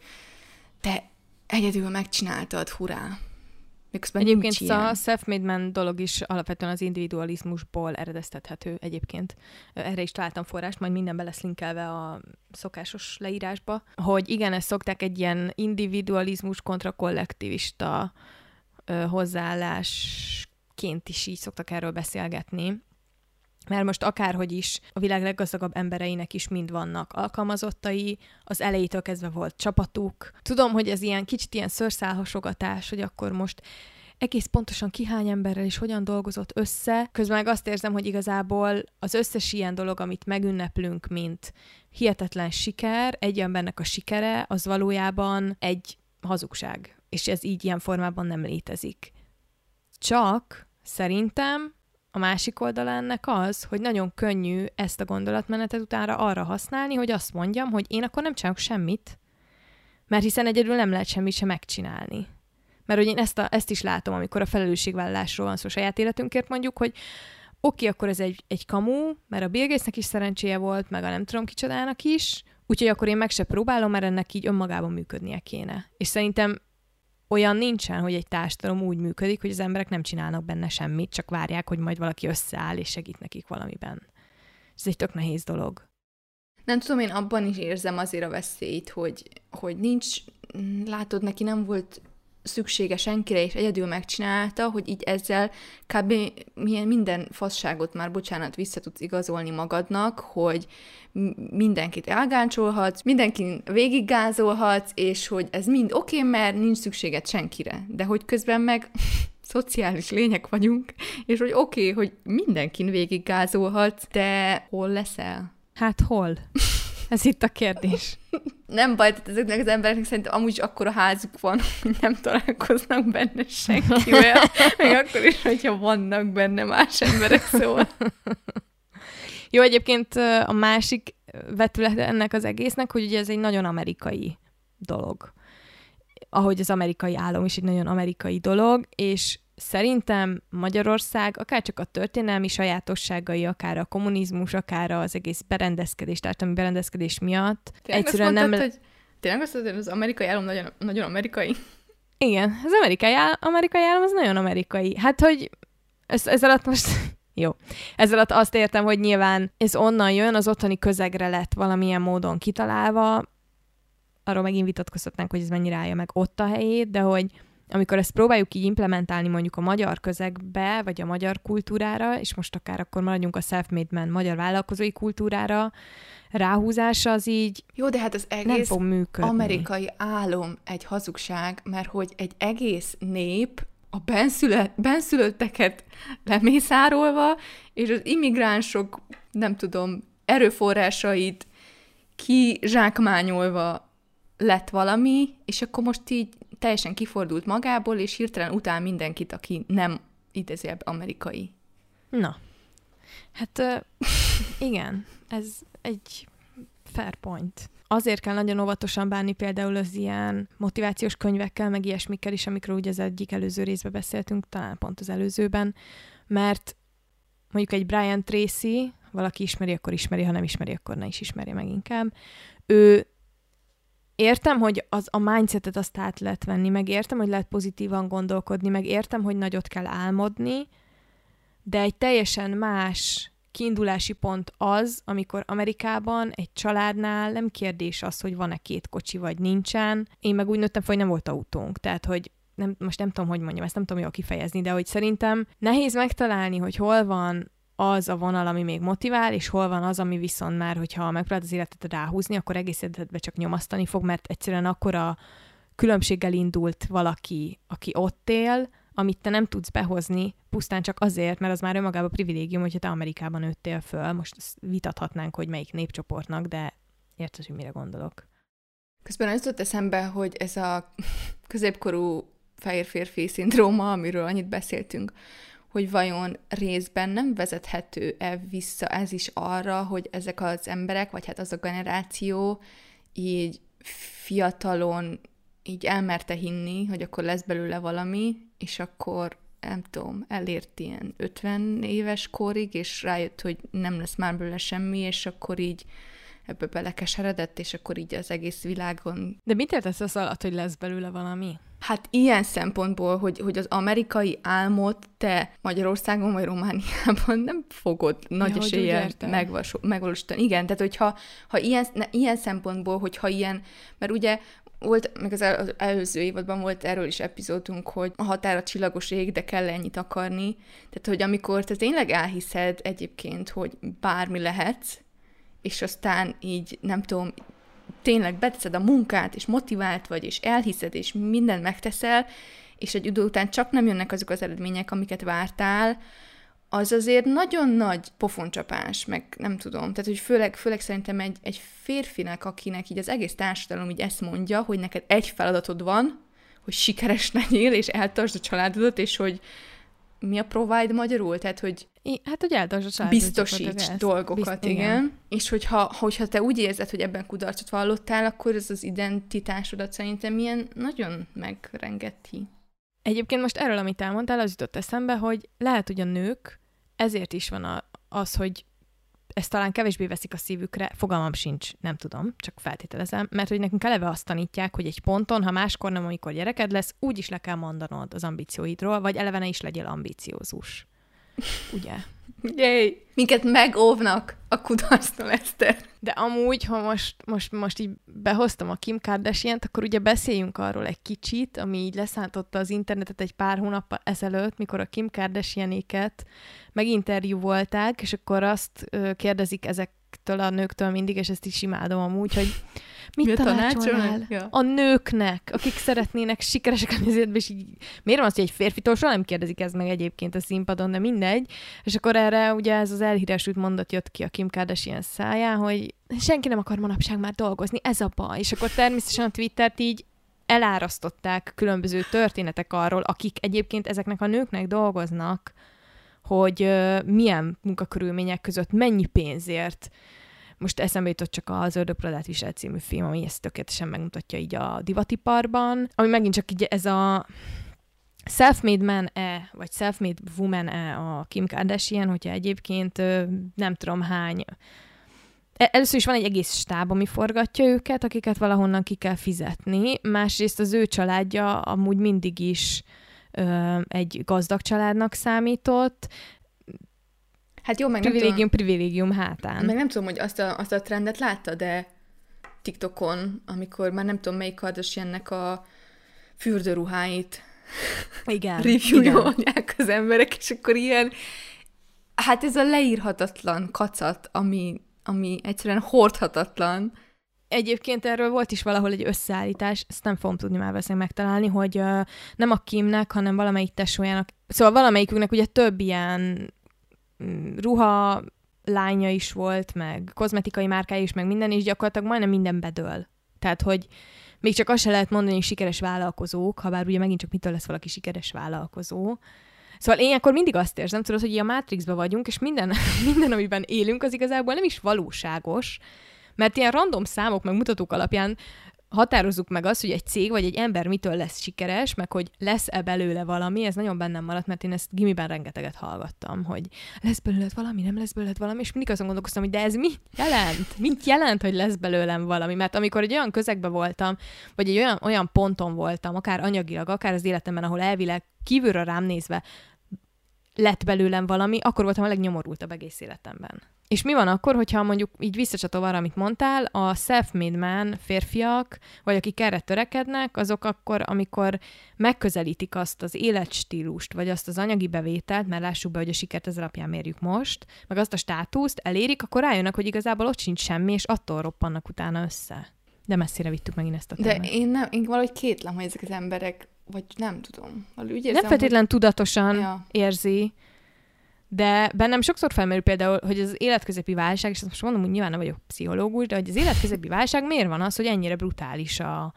te egyedül megcsináltad, hurrá! Miközben Egyébként nincs a self-made man dolog is alapvetően az individualizmusból eredeztethető egyébként. Erre is találtam forrást, majd mindenbe lesz linkelve a szokásos leírásba, hogy igen, ezt szokták egy ilyen individualizmus kontra kollektivista ö, hozzáállásként is így szoktak erről beszélgetni. Mert most akárhogy is a világ leggazdagabb embereinek is mind vannak alkalmazottai, az elejétől kezdve volt csapatuk. Tudom, hogy ez ilyen kicsit ilyen szőrszálhasogatás, hogy akkor most egész pontosan ki hány emberrel és hogyan dolgozott össze. Közben meg azt érzem, hogy igazából az összes ilyen dolog, amit megünneplünk, mint hihetetlen siker, egy embernek a sikere, az valójában egy hazugság. És ez így ilyen formában nem létezik. Csak szerintem a másik oldala ennek az, hogy nagyon könnyű ezt a gondolatmenetet utána arra használni, hogy azt mondjam, hogy én akkor nem csinálok semmit, mert hiszen egyedül nem lehet semmit sem megcsinálni. Mert hogy én ezt, a, ezt is látom, amikor a felelősségvállalásról van szó saját életünkért mondjuk, hogy oké, akkor ez egy, egy kamu, mert a Bill Gatesnek is szerencséje volt, meg a nem tudom kicsodának is, úgyhogy akkor én meg se próbálom, mert ennek így önmagában működnie kéne. És szerintem olyan nincsen, hogy egy társadalom úgy működik, hogy az emberek nem csinálnak benne semmit, csak várják, hogy majd valaki összeáll és segít nekik valamiben. Ez egy tök nehéz dolog. Nem tudom, én abban is érzem azért a veszélyt, hogy, hogy nincs, látod, neki nem volt szüksége senkire, és egyedül megcsinálta, hogy így ezzel kb. milyen minden fasságot már, bocsánat, vissza tudsz igazolni magadnak, hogy mindenkit elgáncsolhatsz, mindenkin végiggázolhatsz, és hogy ez mind oké, okay, mert nincs szükséged senkire. De hogy közben meg *laughs* szociális lények vagyunk, és hogy oké, okay, hogy mindenkin végiggázolhatsz, de hol leszel? Hát hol? *laughs* Ez itt a kérdés. *laughs* Nem baj, tehát ezeknek az embereknek szerintem amúgy is akkora házuk van, *laughs* hogy nem találkoznak benne senkivel, *laughs* még akkor is, hogyha vannak benne más emberek, szóval. Jó, egyébként a másik vetület ennek az egésznek, hogy ugye ez egy nagyon amerikai dolog. Ahogy az amerikai álom is egy nagyon amerikai dolog, és szerintem Magyarország akár csak a történelmi sajátosságai, akár a kommunizmus, akár az egész berendezkedés, társadalmi berendezkedés miatt tényleg egyszerűen mondtad, nem... Hogy, tényleg azt mondtad, hogy az amerikai állam nagyon, nagyon amerikai? Igen, az amerikai, áll, amerikai állam az nagyon amerikai. Hát, hogy ez, ez alatt most... *laughs* Jó. Ezzel alatt azt értem, hogy nyilván ez onnan jön, az otthoni közegre lett valamilyen módon kitalálva, arról megint vitatkozhatnánk, hogy ez mennyire állja meg ott a helyét, de hogy amikor ezt próbáljuk így implementálni mondjuk a magyar közegbe, vagy a magyar kultúrára, és most akár akkor maradjunk a self-made man magyar vállalkozói kultúrára, ráhúzása az így Jó, de hát az egész nem fog működni. amerikai álom egy hazugság, mert hogy egy egész nép a benszület, benszülötteket lemészárolva, és az immigránsok, nem tudom, erőforrásait kizsákmányolva lett valami, és akkor most így teljesen kifordult magából, és hirtelen utál mindenkit, aki nem idézőbb amerikai. Na, hát *laughs* igen, ez egy fair point. Azért kell nagyon óvatosan bánni például az ilyen motivációs könyvekkel, meg ilyesmikkel is, amikről ugye az egyik előző részben beszéltünk, talán pont az előzőben, mert mondjuk egy Brian Tracy, valaki ismeri, akkor ismeri, ha nem ismeri, akkor ne is ismeri meg inkább. Ő értem, hogy az a mindsetet azt át lehet venni, meg értem, hogy lehet pozitívan gondolkodni, meg értem, hogy nagyot kell álmodni, de egy teljesen más kiindulási pont az, amikor Amerikában egy családnál nem kérdés az, hogy van-e két kocsi, vagy nincsen. Én meg úgy nőttem hogy nem volt autónk, tehát hogy nem, most nem tudom, hogy mondjam, ezt nem tudom jól kifejezni, de hogy szerintem nehéz megtalálni, hogy hol van az a vonal, ami még motivál, és hol van az, ami viszont már, hogyha megpróbálod az életet ráhúzni, akkor egész életedbe csak nyomasztani fog, mert egyszerűen a különbséggel indult valaki, aki ott él, amit te nem tudsz behozni, pusztán csak azért, mert az már önmagában privilégium, hogyha te Amerikában nőttél föl. Most vitathatnánk, hogy melyik népcsoportnak, de érted, hogy mire gondolok. Közben az jutott eszembe, hogy ez a *laughs* középkorú fehér férfi szindróma, amiről annyit beszéltünk, hogy vajon részben nem vezethető-e vissza ez is arra, hogy ezek az emberek, vagy hát az a generáció így fiatalon így elmerte hinni, hogy akkor lesz belőle valami, és akkor nem tudom, elért ilyen 50 éves korig, és rájött, hogy nem lesz már belőle semmi, és akkor így ebbe belekeseredett, és akkor így az egész világon... De mit értesz az alatt, hogy lesz belőle valami? Hát ilyen szempontból, hogy, hogy az amerikai álmot te Magyarországon vagy Romániában nem fogod nagy ja, eséllyel megvalósítani. Igen, tehát hogyha ha ilyen, ne, ilyen szempontból, hogyha ilyen, mert ugye volt, meg az, el, az előző évadban volt erről is epizódunk, hogy a határ a csillagos ég, de kell ennyit akarni. Tehát, hogy amikor te tényleg elhiszed egyébként, hogy bármi lehetsz, és aztán így, nem tudom, tényleg beteszed a munkát, és motivált vagy, és elhiszed, és mindent megteszel, és egy idő után csak nem jönnek azok az eredmények, amiket vártál, az azért nagyon nagy pofoncsapás, meg nem tudom. Tehát, hogy főleg, főleg szerintem egy, egy férfinek, akinek így az egész társadalom így ezt mondja, hogy neked egy feladatod van, hogy sikeres legyél, és eltartsd a családodat, és hogy mi a provide magyarul? Tehát, hogy I, hát, hogy eltartsd a családodat. Biztosíts dolgokat, Bizt, igen. igen. És hogyha, hogyha te úgy érzed, hogy ebben kudarcot vallottál, akkor ez az identitásodat szerintem ilyen nagyon megrengeti. Egyébként most erről, amit elmondtál, az jutott eszembe, hogy lehet, hogy a nők ezért is van a, az, hogy ezt talán kevésbé veszik a szívükre, fogalmam sincs, nem tudom, csak feltételezem, mert hogy nekünk eleve azt tanítják, hogy egy ponton, ha máskor nem, amikor gyereked lesz, úgy is le kell mondanod az ambícióidról, vagy eleve ne is legyél ambíciózus. Ugye? Jéj! Minket megóvnak a kudarctól, Eszter. De amúgy, ha most, most, most így behoztam a Kim kardashian akkor ugye beszéljünk arról egy kicsit, ami így leszántotta az internetet egy pár hónap ezelőtt, mikor a Kim Kardashianéket meginterjú volták, és akkor azt kérdezik ezek ezektől a nőktől mindig, és ezt is imádom amúgy, hogy *laughs* mit Mi tanácsolnál ja. a nőknek, akik szeretnének sikeresek a nézetben, és így miért van az, hogy egy férfitól soha nem kérdezik ez meg egyébként a színpadon, de mindegy. És akkor erre ugye ez az elhíresült mondat jött ki a Kim Kardashian száján, hogy senki nem akar manapság már dolgozni, ez a baj. És akkor természetesen a Twittert így elárasztották különböző történetek arról, akik egyébként ezeknek a nőknek dolgoznak, hogy milyen munkakörülmények között mennyi pénzért. Most eszembe jutott csak az Ördögpradát visel című film, ami ezt tökéletesen megmutatja így a divatiparban, ami megint csak így ez a self-made man-e, vagy self-made woman-e a Kim Kardashian, hogyha egyébként nem tudom hány e, Először is van egy egész stáb, ami forgatja őket, akiket valahonnan ki kell fizetni. Másrészt az ő családja amúgy mindig is egy gazdag családnak számított, Hát jó, meg privilégium, nem tudom, privilégium hátán. Meg nem tudom, hogy azt a, azt a trendet látta, de TikTokon, amikor már nem tudom, melyik ennek a fürdőruháit igen, *laughs* reviewolják az emberek, és akkor ilyen, hát ez a leírhatatlan kacat, ami, ami egyszerűen hordhatatlan, Egyébként erről volt is valahol egy összeállítás, ezt nem fogom tudni már valószínűleg megtalálni, hogy nem a Kimnek, hanem valamelyik tesójának, szóval valamelyikünknek ugye több ilyen mm, ruha lánya is volt, meg kozmetikai márkája is, meg minden, és gyakorlatilag majdnem minden bedől. Tehát, hogy még csak azt se lehet mondani, hogy sikeres vállalkozók, ha bár ugye megint csak mitől lesz valaki sikeres vállalkozó. Szóval én akkor mindig azt érzem, tudod, hogy a Matrixba vagyunk, és minden, *laughs* minden, amiben élünk, az igazából nem is valóságos, mert ilyen random számok, meg mutatók alapján határozzuk meg azt, hogy egy cég vagy egy ember mitől lesz sikeres, meg hogy lesz-e belőle valami, ez nagyon bennem maradt, mert én ezt gimiben rengeteget hallgattam, hogy lesz belőle valami, nem lesz belőle valami, és mindig azon gondolkoztam, hogy de ez mit jelent? Mit jelent, hogy lesz belőlem valami? Mert amikor egy olyan közegben voltam, vagy egy olyan, olyan ponton voltam, akár anyagilag, akár az életemben, ahol elvileg kívülről rám nézve lett belőlem valami, akkor voltam a legnyomorultabb egész életemben. És mi van akkor, hogyha mondjuk így visszacsatol arra, amit mondtál, a self-made man férfiak, vagy akik erre törekednek, azok akkor, amikor megközelítik azt az életstílust, vagy azt az anyagi bevételt, mert lássuk be, hogy a sikert ez alapján mérjük most, meg azt a státuszt elérik, akkor rájönnek, hogy igazából ott sincs semmi, és attól roppannak utána össze. De messzire vittük megint ezt a témát. De én, nem, én valahogy kétlem, hogy ezek az emberek, vagy nem tudom. Úgy érzem, nem feltétlen hogy... tudatosan ja. érzi, de bennem sokszor felmerül például, hogy az életközepi válság, és most mondom, hogy nyilván nem vagyok pszichológus, de hogy az életközepi válság miért van az, hogy ennyire brutális a,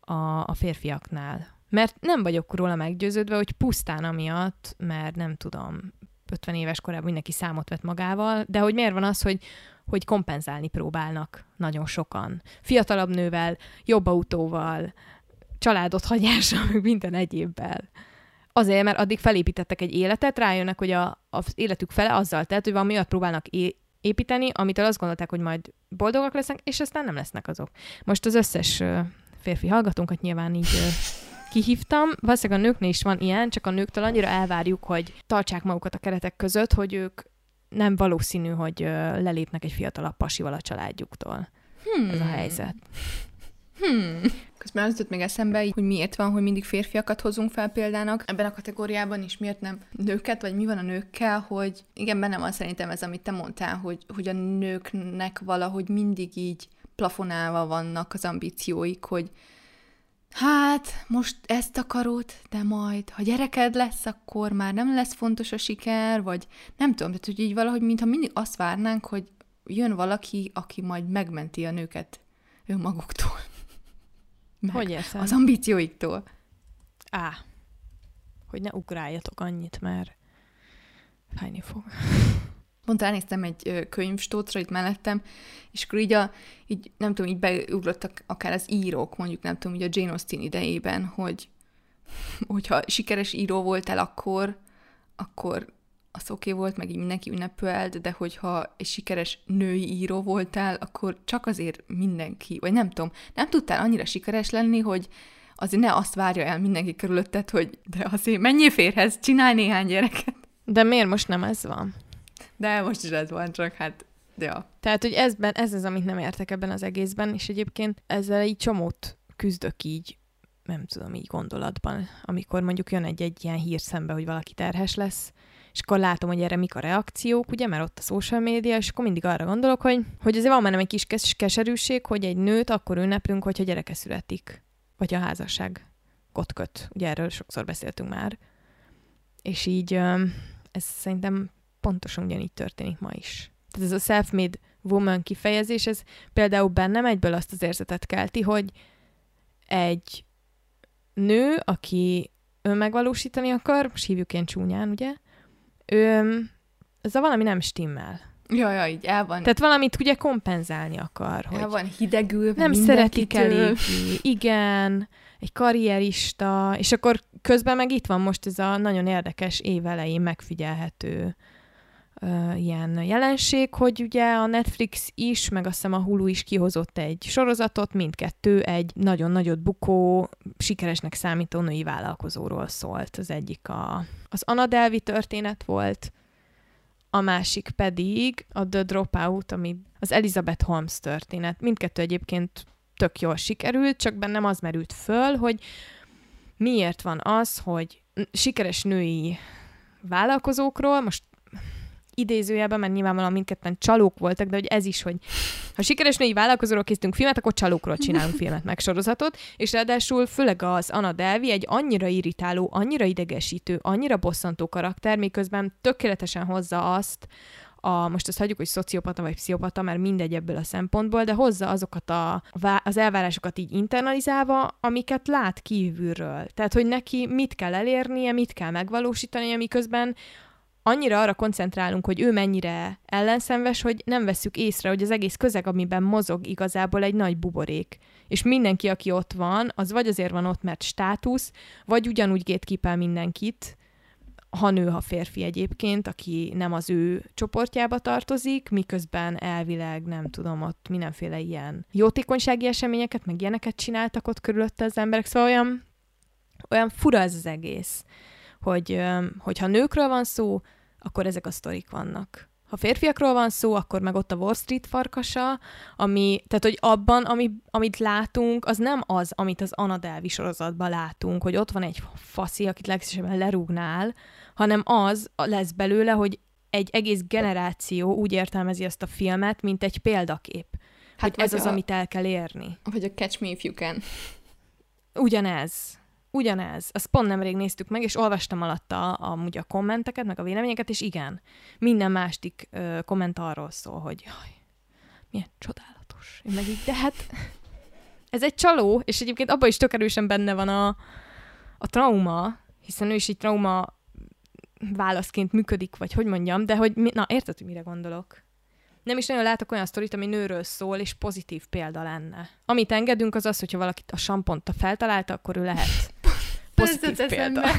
a, a férfiaknál? Mert nem vagyok róla meggyőződve, hogy pusztán amiatt, mert nem tudom, 50 éves korában mindenki számot vett magával, de hogy miért van az, hogy, hogy kompenzálni próbálnak nagyon sokan. Fiatalabb nővel, jobb autóval, családot hagyással, meg minden egyébbel. Azért, mert addig felépítettek egy életet, rájönnek, hogy a, az életük fele azzal telt, hogy valami olyat próbálnak é- építeni, amitől azt gondolták, hogy majd boldogak lesznek, és aztán nem lesznek azok. Most az összes férfi hallgatónkat nyilván így kihívtam. Valószínűleg a nőknél is van ilyen, csak a nőktől annyira elvárjuk, hogy tartsák magukat a keretek között, hogy ők nem valószínű, hogy lelépnek egy fiatalabb pasival a családjuktól. Hmm. Ez a helyzet. Hmm. Közben az jutott még eszembe, hogy miért van, hogy mindig férfiakat hozunk fel példának ebben a kategóriában is, miért nem nőket, vagy mi van a nőkkel, hogy igen, benne van szerintem ez, amit te mondtál, hogy, hogy a nőknek valahogy mindig így plafonálva vannak az ambícióik, hogy hát most ezt akarod, de majd, ha gyereked lesz, akkor már nem lesz fontos a siker, vagy nem tudom, tehát hogy így valahogy, mintha mindig azt várnánk, hogy jön valaki, aki majd megmenti a nőket önmaguktól. Meg hogy eszem? Az ambícióiktól. Á, hogy ne ugráljatok annyit, mert fájni fog. Pont elnéztem egy könyvstócra itt mellettem, és akkor így, a, így nem tudom, így beugrottak akár az írók, mondjuk nem tudom, így a Jane Austen idejében, hogy hogyha sikeres író voltál akkor, akkor az oké okay volt, meg így mindenki ünnepelt, de hogyha egy sikeres női író voltál, akkor csak azért mindenki, vagy nem tudom, nem tudtál annyira sikeres lenni, hogy azért ne azt várja el mindenki körülötted, hogy de azért mennyi férhez, csinálj néhány gyereket. De miért most nem ez van? De most is ez van, csak hát, ja. Tehát, hogy ezben, ez az, amit nem értek ebben az egészben, és egyébként ezzel így csomót küzdök így, nem tudom, így gondolatban, amikor mondjuk jön egy-egy ilyen hír szembe, hogy valaki terhes lesz, és akkor látom, hogy erre mik a reakciók, ugye, mert ott a social média, és akkor mindig arra gondolok, hogy, hogy azért van benne egy kis kes- keserűség, hogy egy nőt akkor ünneplünk, hogyha gyereke születik, vagy a házasság köt. Ugye erről sokszor beszéltünk már. És így ez szerintem pontosan ugyanígy történik ma is. Tehát ez a self-made woman kifejezés, ez például bennem egyből azt az érzetet kelti, hogy egy nő, aki önmegvalósítani akar, most hívjuk ilyen csúnyán, ugye, ő, ez a valami nem stimmel. Ja, ja, így el van. Tehát valamit ugye kompenzálni akar. El hogy van hidegül. Nem szeretik elég. Igen, egy karrierista, és akkor közben meg itt van most ez a nagyon érdekes évelején megfigyelhető ilyen jelenség, hogy ugye a Netflix is, meg azt hiszem a Hulu is kihozott egy sorozatot, mindkettő egy nagyon nagyot bukó, sikeresnek számító női vállalkozóról szólt. Az egyik a, az Anna Delvi történet volt, a másik pedig a The Dropout, ami az Elizabeth Holmes történet. Mindkettő egyébként tök jól sikerült, csak bennem az merült föl, hogy miért van az, hogy sikeres női vállalkozókról, most idézőjelben, mert nyilvánvalóan mindketten csalók voltak, de hogy ez is, hogy ha sikeres női vállalkozóról készítünk filmet, akkor csalókról csinálunk filmet, meg sorozatot, és ráadásul főleg az Anna Delvi egy annyira irritáló, annyira idegesítő, annyira bosszantó karakter, miközben tökéletesen hozza azt, a, most azt hagyjuk, hogy szociopata vagy pszichopata, mert mindegy ebből a szempontból, de hozza azokat a, az elvárásokat így internalizálva, amiket lát kívülről. Tehát, hogy neki mit kell elérnie, mit kell megvalósítani, miközben annyira arra koncentrálunk, hogy ő mennyire ellenszenves, hogy nem vesszük észre, hogy az egész közeg, amiben mozog igazából egy nagy buborék. És mindenki, aki ott van, az vagy azért van ott, mert státusz, vagy ugyanúgy gétkipel mindenkit, ha nő, ha férfi egyébként, aki nem az ő csoportjába tartozik, miközben elvileg, nem tudom, ott mindenféle ilyen jótékonysági eseményeket, meg ilyeneket csináltak ott körülötte az emberek, szóval olyan, olyan fura ez az egész hogy hogyha nőkről van szó, akkor ezek a sztorik vannak. Ha férfiakról van szó, akkor meg ott a Wall Street farkasa, ami, tehát hogy abban, ami, amit látunk, az nem az, amit az Anadelvi sorozatban látunk, hogy ott van egy faszi, akit legszívesebben lerúgnál, hanem az lesz belőle, hogy egy egész generáció úgy értelmezi ezt a filmet, mint egy példakép. Hát hogy ez az, a, amit el kell érni. Vagy a Catch Me If You Can. Ugyanez ugyanez. Azt pont nemrég néztük meg, és olvastam alatta amúgy a kommenteket, meg a véleményeket, és igen, minden másik ö, komment arról szól, hogy jaj, milyen csodálatos. Én meg így, de hát ez egy csaló, és egyébként abban is tök benne van a, a trauma, hiszen ő is egy trauma válaszként működik, vagy hogy mondjam, de hogy, mi, na érted, hogy mire gondolok? nem is nagyon látok olyan sztorit, ami nőről szól, és pozitív példa lenne. Amit engedünk, az az, hogyha valakit a samponta feltalálta, akkor ő lehet pozitív példa. *laughs*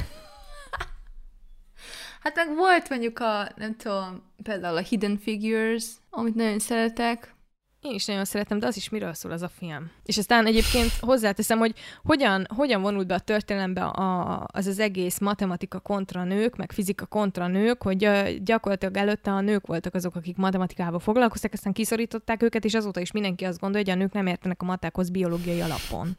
Hát meg volt mondjuk a, nem tudom, például a Hidden Figures, amit nagyon szeretek. Én is nagyon szeretem, de az is miről szól az a film. És aztán egyébként hozzáteszem, hogy hogyan, hogyan vonult be a történelembe a, az az egész matematika kontra nők, meg fizika kontra nők, hogy gyakorlatilag előtte a nők voltak azok, akik matematikával foglalkoztak, aztán kiszorították őket, és azóta is mindenki azt gondolja, hogy a nők nem értenek a matákhoz biológiai alapon.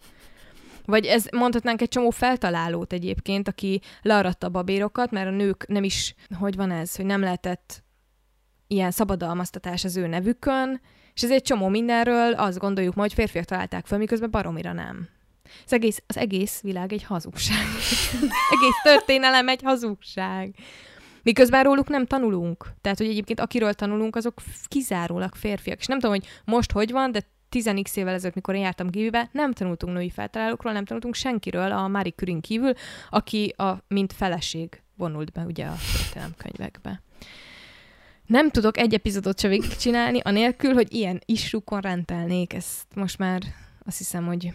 Vagy ez mondhatnánk egy csomó feltalálót egyébként, aki learatta a babérokat, mert a nők nem is, hogy van ez, hogy nem lehetett ilyen szabadalmaztatás az ő nevükön, és ez egy csomó mindenről azt gondoljuk majd, hogy férfiak találták fel, miközben baromira nem. Az egész, az egész világ egy hazugság. *laughs* egész történelem egy hazugság. Miközben róluk nem tanulunk. Tehát, hogy egyébként akiről tanulunk, azok kizárólag férfiak. És nem tudom, hogy most hogy van, de 10 évvel ezelőtt, mikor én jártam Givibe, nem tanultunk női feltalálókról, nem tanultunk senkiről a Marie Curie kívül, aki a, mint feleség vonult be ugye a könyvekbe. Nem tudok egy epizódot se csinálni, anélkül, hogy ilyen isrukon rendelnék. Ezt most már azt hiszem, hogy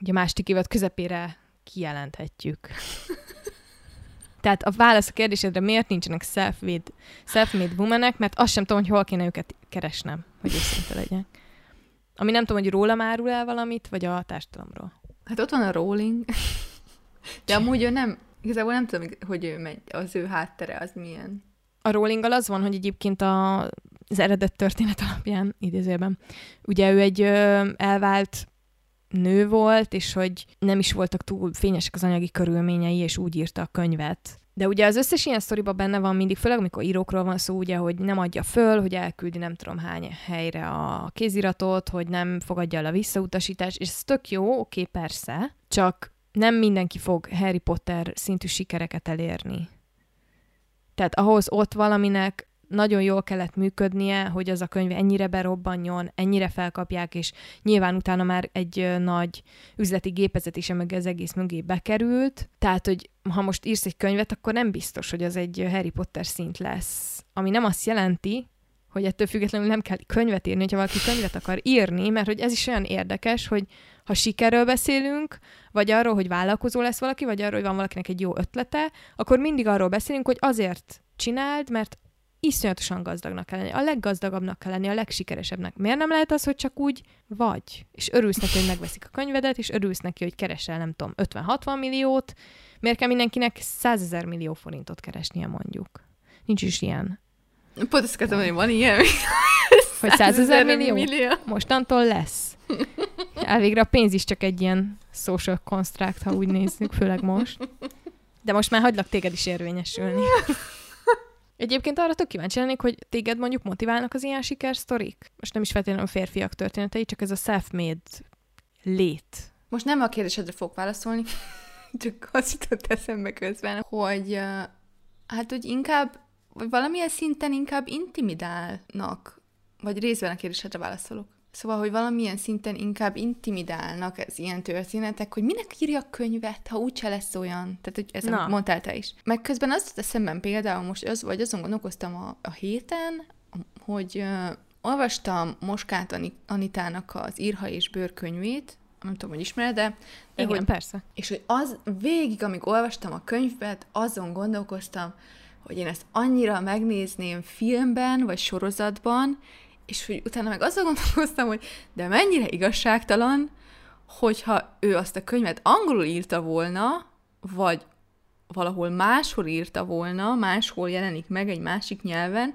ugye másik évad közepére kijelenthetjük. Tehát a válasz a kérdésedre, miért nincsenek self-made, self-made womanek, mert azt sem tudom, hogy hol kéne őket keresnem, hogy őszinte legyek. Ami nem tudom, hogy róla árul el valamit, vagy a társadalomról. Hát ott van a Rolling. *laughs* De amúgy ő nem, igazából nem tudom, hogy ő megy, az ő háttere az milyen. A rolling az van, hogy egyébként a, az eredet történet alapján, idézőben, ugye ő egy ö, elvált nő volt, és hogy nem is voltak túl fényesek az anyagi körülményei, és úgy írta a könyvet, de ugye az összes ilyen sztoriban benne van mindig, főleg amikor írókról van szó, ugye, hogy nem adja föl, hogy elküldi nem tudom hány helyre a kéziratot, hogy nem fogadja el a visszautasítást, és ez tök jó, oké, persze, csak nem mindenki fog Harry Potter szintű sikereket elérni. Tehát ahhoz ott valaminek nagyon jól kellett működnie, hogy az a könyv ennyire berobbanjon, ennyire felkapják, és nyilván utána már egy nagy üzleti gépezet is meg az egész mögé bekerült. Tehát, hogy ha most írsz egy könyvet, akkor nem biztos, hogy az egy Harry Potter szint lesz. Ami nem azt jelenti, hogy ettől függetlenül nem kell könyvet írni, hogyha valaki könyvet akar írni, mert hogy ez is olyan érdekes, hogy ha sikerről beszélünk, vagy arról, hogy vállalkozó lesz valaki, vagy arról, hogy van valakinek egy jó ötlete, akkor mindig arról beszélünk, hogy azért csináld, mert iszonyatosan gazdagnak kell lenni, a leggazdagabbnak kell lenni, a legsikeresebbnek. Miért nem lehet az, hogy csak úgy vagy, és örülsz neki, hogy megveszik a könyvedet, és örülsz neki, hogy keresel, nem tudom, 50-60 milliót, miért kell mindenkinek 100 ezer millió forintot keresnie, mondjuk? Nincs is ilyen. Pont ezt hogy van ilyen. *laughs* hogy 100 ezer millió? millió? Mostantól lesz. Elvégre a pénz is csak egy ilyen social construct, ha úgy nézzük, főleg most. De most már hagylak téged is érvényesülni. Egyébként arra tök kíváncsi lennék, hogy téged mondjuk motiválnak az ilyen sikersztorik? Most nem is feltétlenül férfiak történetei, csak ez a self-made lét. Most nem a kérdésedre fog válaszolni, *laughs* csak azt jutott eszembe közben, hogy hát, hogy inkább, vagy valamilyen szinten inkább intimidálnak, vagy részben a kérdésedre válaszolok. Szóval, hogy valamilyen szinten inkább intimidálnak ez ilyen történetek, hogy minek írja könyvet, ha úgyse lesz olyan. Tehát, hogy ez Na. mondtál te is. Meg közben azt eszemben például most, az, vagy azon gondolkoztam a, a héten, hogy uh, olvastam Moskát Anitának az Írha és bőrkönyvét, nem tudom, hogy ismered, de... de Igen, hogy, persze. És hogy az végig, amíg olvastam a könyvet, azon gondolkoztam, hogy én ezt annyira megnézném filmben, vagy sorozatban, és hogy utána meg azon gondolkoztam, hogy de mennyire igazságtalan, hogyha ő azt a könyvet angolul írta volna, vagy valahol máshol írta volna, máshol jelenik meg egy másik nyelven,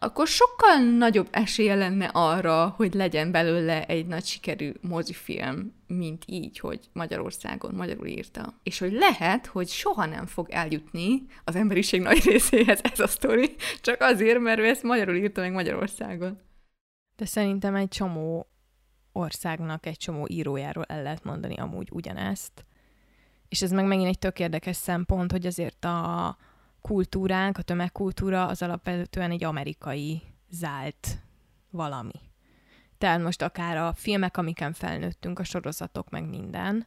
akkor sokkal nagyobb esélye lenne arra, hogy legyen belőle egy nagy sikerű mozifilm, mint így, hogy Magyarországon magyarul írta. És hogy lehet, hogy soha nem fog eljutni az emberiség nagy részéhez ez a sztori, csak azért, mert ő ezt magyarul írta meg Magyarországon. De szerintem egy csomó országnak, egy csomó írójáról el lehet mondani amúgy ugyanezt. És ez meg megint egy tök érdekes szempont, hogy azért a kultúránk, a tömegkultúra az alapvetően egy amerikai zált valami. Tehát most akár a filmek, amiken felnőttünk, a sorozatok, meg minden.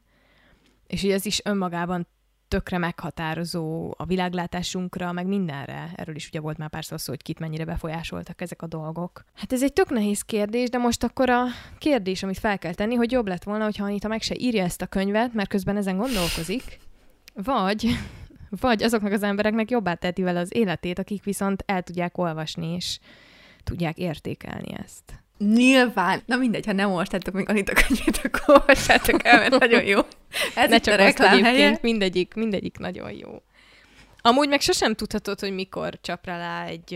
És ugye ez is önmagában tökre meghatározó a világlátásunkra, meg mindenre. Erről is ugye volt már pár szó, hogy kit mennyire befolyásoltak ezek a dolgok. Hát ez egy tök nehéz kérdés, de most akkor a kérdés, amit fel kell tenni, hogy jobb lett volna, hogyha Anita meg se írja ezt a könyvet, mert közben ezen gondolkozik, vagy, vagy azoknak az embereknek jobbá teheti vele az életét, akik viszont el tudják olvasni, és tudják értékelni ezt. Nyilván. Na mindegy, ha nem olvastátok még Anita könyvét, akkor olvassátok el, mert nagyon jó. Ez ne csak a reklám helye. mindegyik, mindegyik nagyon jó. Amúgy meg sosem tudhatod, hogy mikor csap rá egy,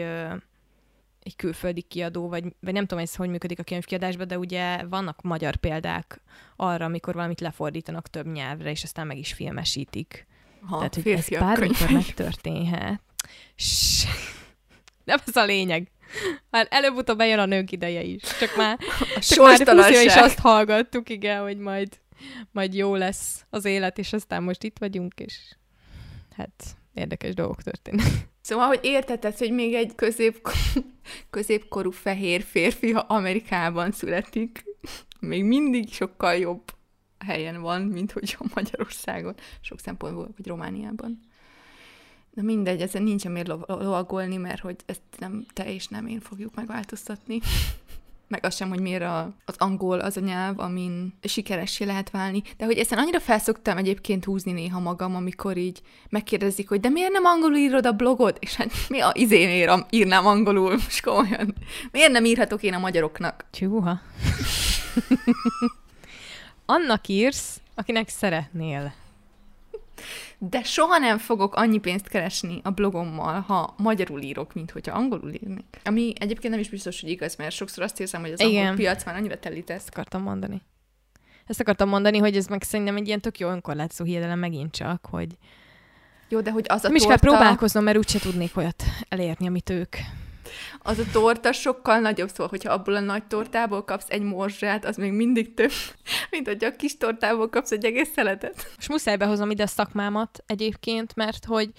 egy külföldi kiadó, vagy, vagy nem tudom, ez hogy működik a könyvkiadásban, de ugye vannak magyar példák arra, amikor valamit lefordítanak több nyelvre, és aztán meg is filmesítik. Ha, Tehát, hogy ez bármikor megtörténhet. *laughs* Nem ez a lényeg. Már előbb-utóbb bejön a nők ideje is. Csak már, a csak már is azt hallgattuk, igen, hogy majd, majd jó lesz az élet, és aztán most itt vagyunk, és hát érdekes dolgok történnek. Szóval, hogy érteted, hogy még egy közép, középkorú fehér férfi, ha Amerikában születik, még mindig sokkal jobb helyen van, mint hogy a Magyarországon, sok szempontból, vagy Romániában. De mindegy, ezen nincs miért lovagolni, mert hogy ezt nem te és nem én fogjuk megváltoztatni. *laughs* Meg az sem, hogy miért a, az angol az a nyelv, amin sikeressé lehet válni. De hogy ezen annyira felszoktam egyébként húzni néha magam, amikor így megkérdezik, hogy de miért nem angolul írod a blogod? És hát mi a izénér írnám angolul, most komolyan. Miért nem írhatok én a magyaroknak? Csúha. *laughs* Annak írsz, akinek szeretnél de soha nem fogok annyi pénzt keresni a blogommal, ha magyarul írok, mint hogyha angolul írnék. Ami egyébként nem is biztos, hogy igaz, mert sokszor azt érzem, hogy az Igen. angol piac már annyira telített. Ezt akartam mondani. Ezt akartam mondani, hogy ez meg szerintem egy ilyen tök jó önkorlátszó hiedelem megint csak, hogy jó, de hogy az a Nem torta... is kell próbálkoznom, mert úgyse tudnék olyat elérni, amit ők az a torta sokkal nagyobb, szóval, hogyha abból a nagy tortából kapsz egy morzsát, az még mindig több, *laughs* mint hogy a kis tortából kapsz egy egész szeletet. És muszáj behozom ide a szakmámat egyébként, mert hogy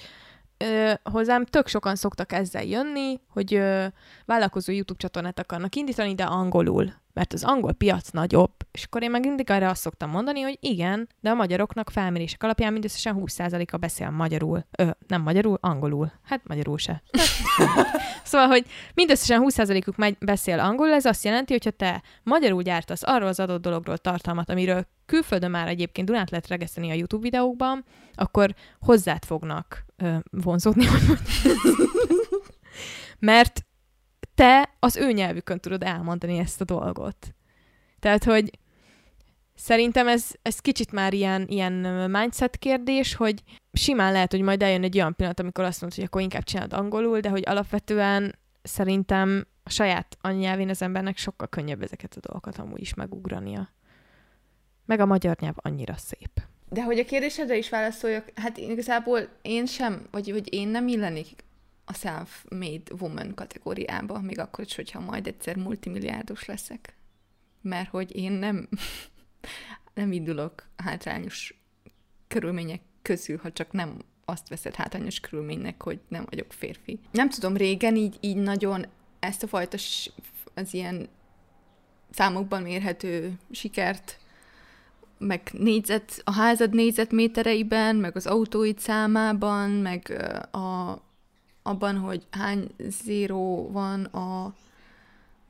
ö, hozzám tök sokan szoktak ezzel jönni, hogy ö, vállalkozó YouTube csatornát akarnak indítani, de angolul mert az angol piac nagyobb. És akkor én meg mindig arra azt szoktam mondani, hogy igen, de a magyaroknak felmérések alapján mindösszesen 20%-a beszél magyarul. Ö, nem magyarul, angolul. Hát magyarul se. *laughs* szóval, hogy mindösszesen 20%-uk megy, beszél angolul, ez azt jelenti, hogyha te magyarul gyártasz arról az adott dologról tartalmat, amiről külföldön már egyébként Dunát lehet regeszteni a YouTube videókban, akkor hozzád fognak ö, vonzódni, *laughs* mert te az ő nyelvükön tudod elmondani ezt a dolgot. Tehát, hogy szerintem ez, ez kicsit már ilyen, ilyen mindset kérdés, hogy simán lehet, hogy majd eljön egy olyan pillanat, amikor azt mondod, hogy akkor inkább csináld angolul, de hogy alapvetően szerintem a saját anyanyelvén az embernek sokkal könnyebb ezeket a dolgokat amúgy is megugrania. Meg a magyar nyelv annyira szép. De hogy a kérdésedre is válaszoljak, hát igazából én sem, vagy hogy én nem illenék a self-made woman kategóriába, még akkor is, hogyha majd egyszer multimilliárdos leszek. Mert hogy én nem, *laughs* nem indulok hátrányos körülmények közül, ha csak nem azt veszed hátrányos körülménynek, hogy nem vagyok férfi. Nem tudom, régen így, így nagyon ezt a fajta az ilyen számokban mérhető sikert, meg négyzet, a házad négyzetmétereiben, meg az autóid számában, meg a abban, hogy hány zéró van a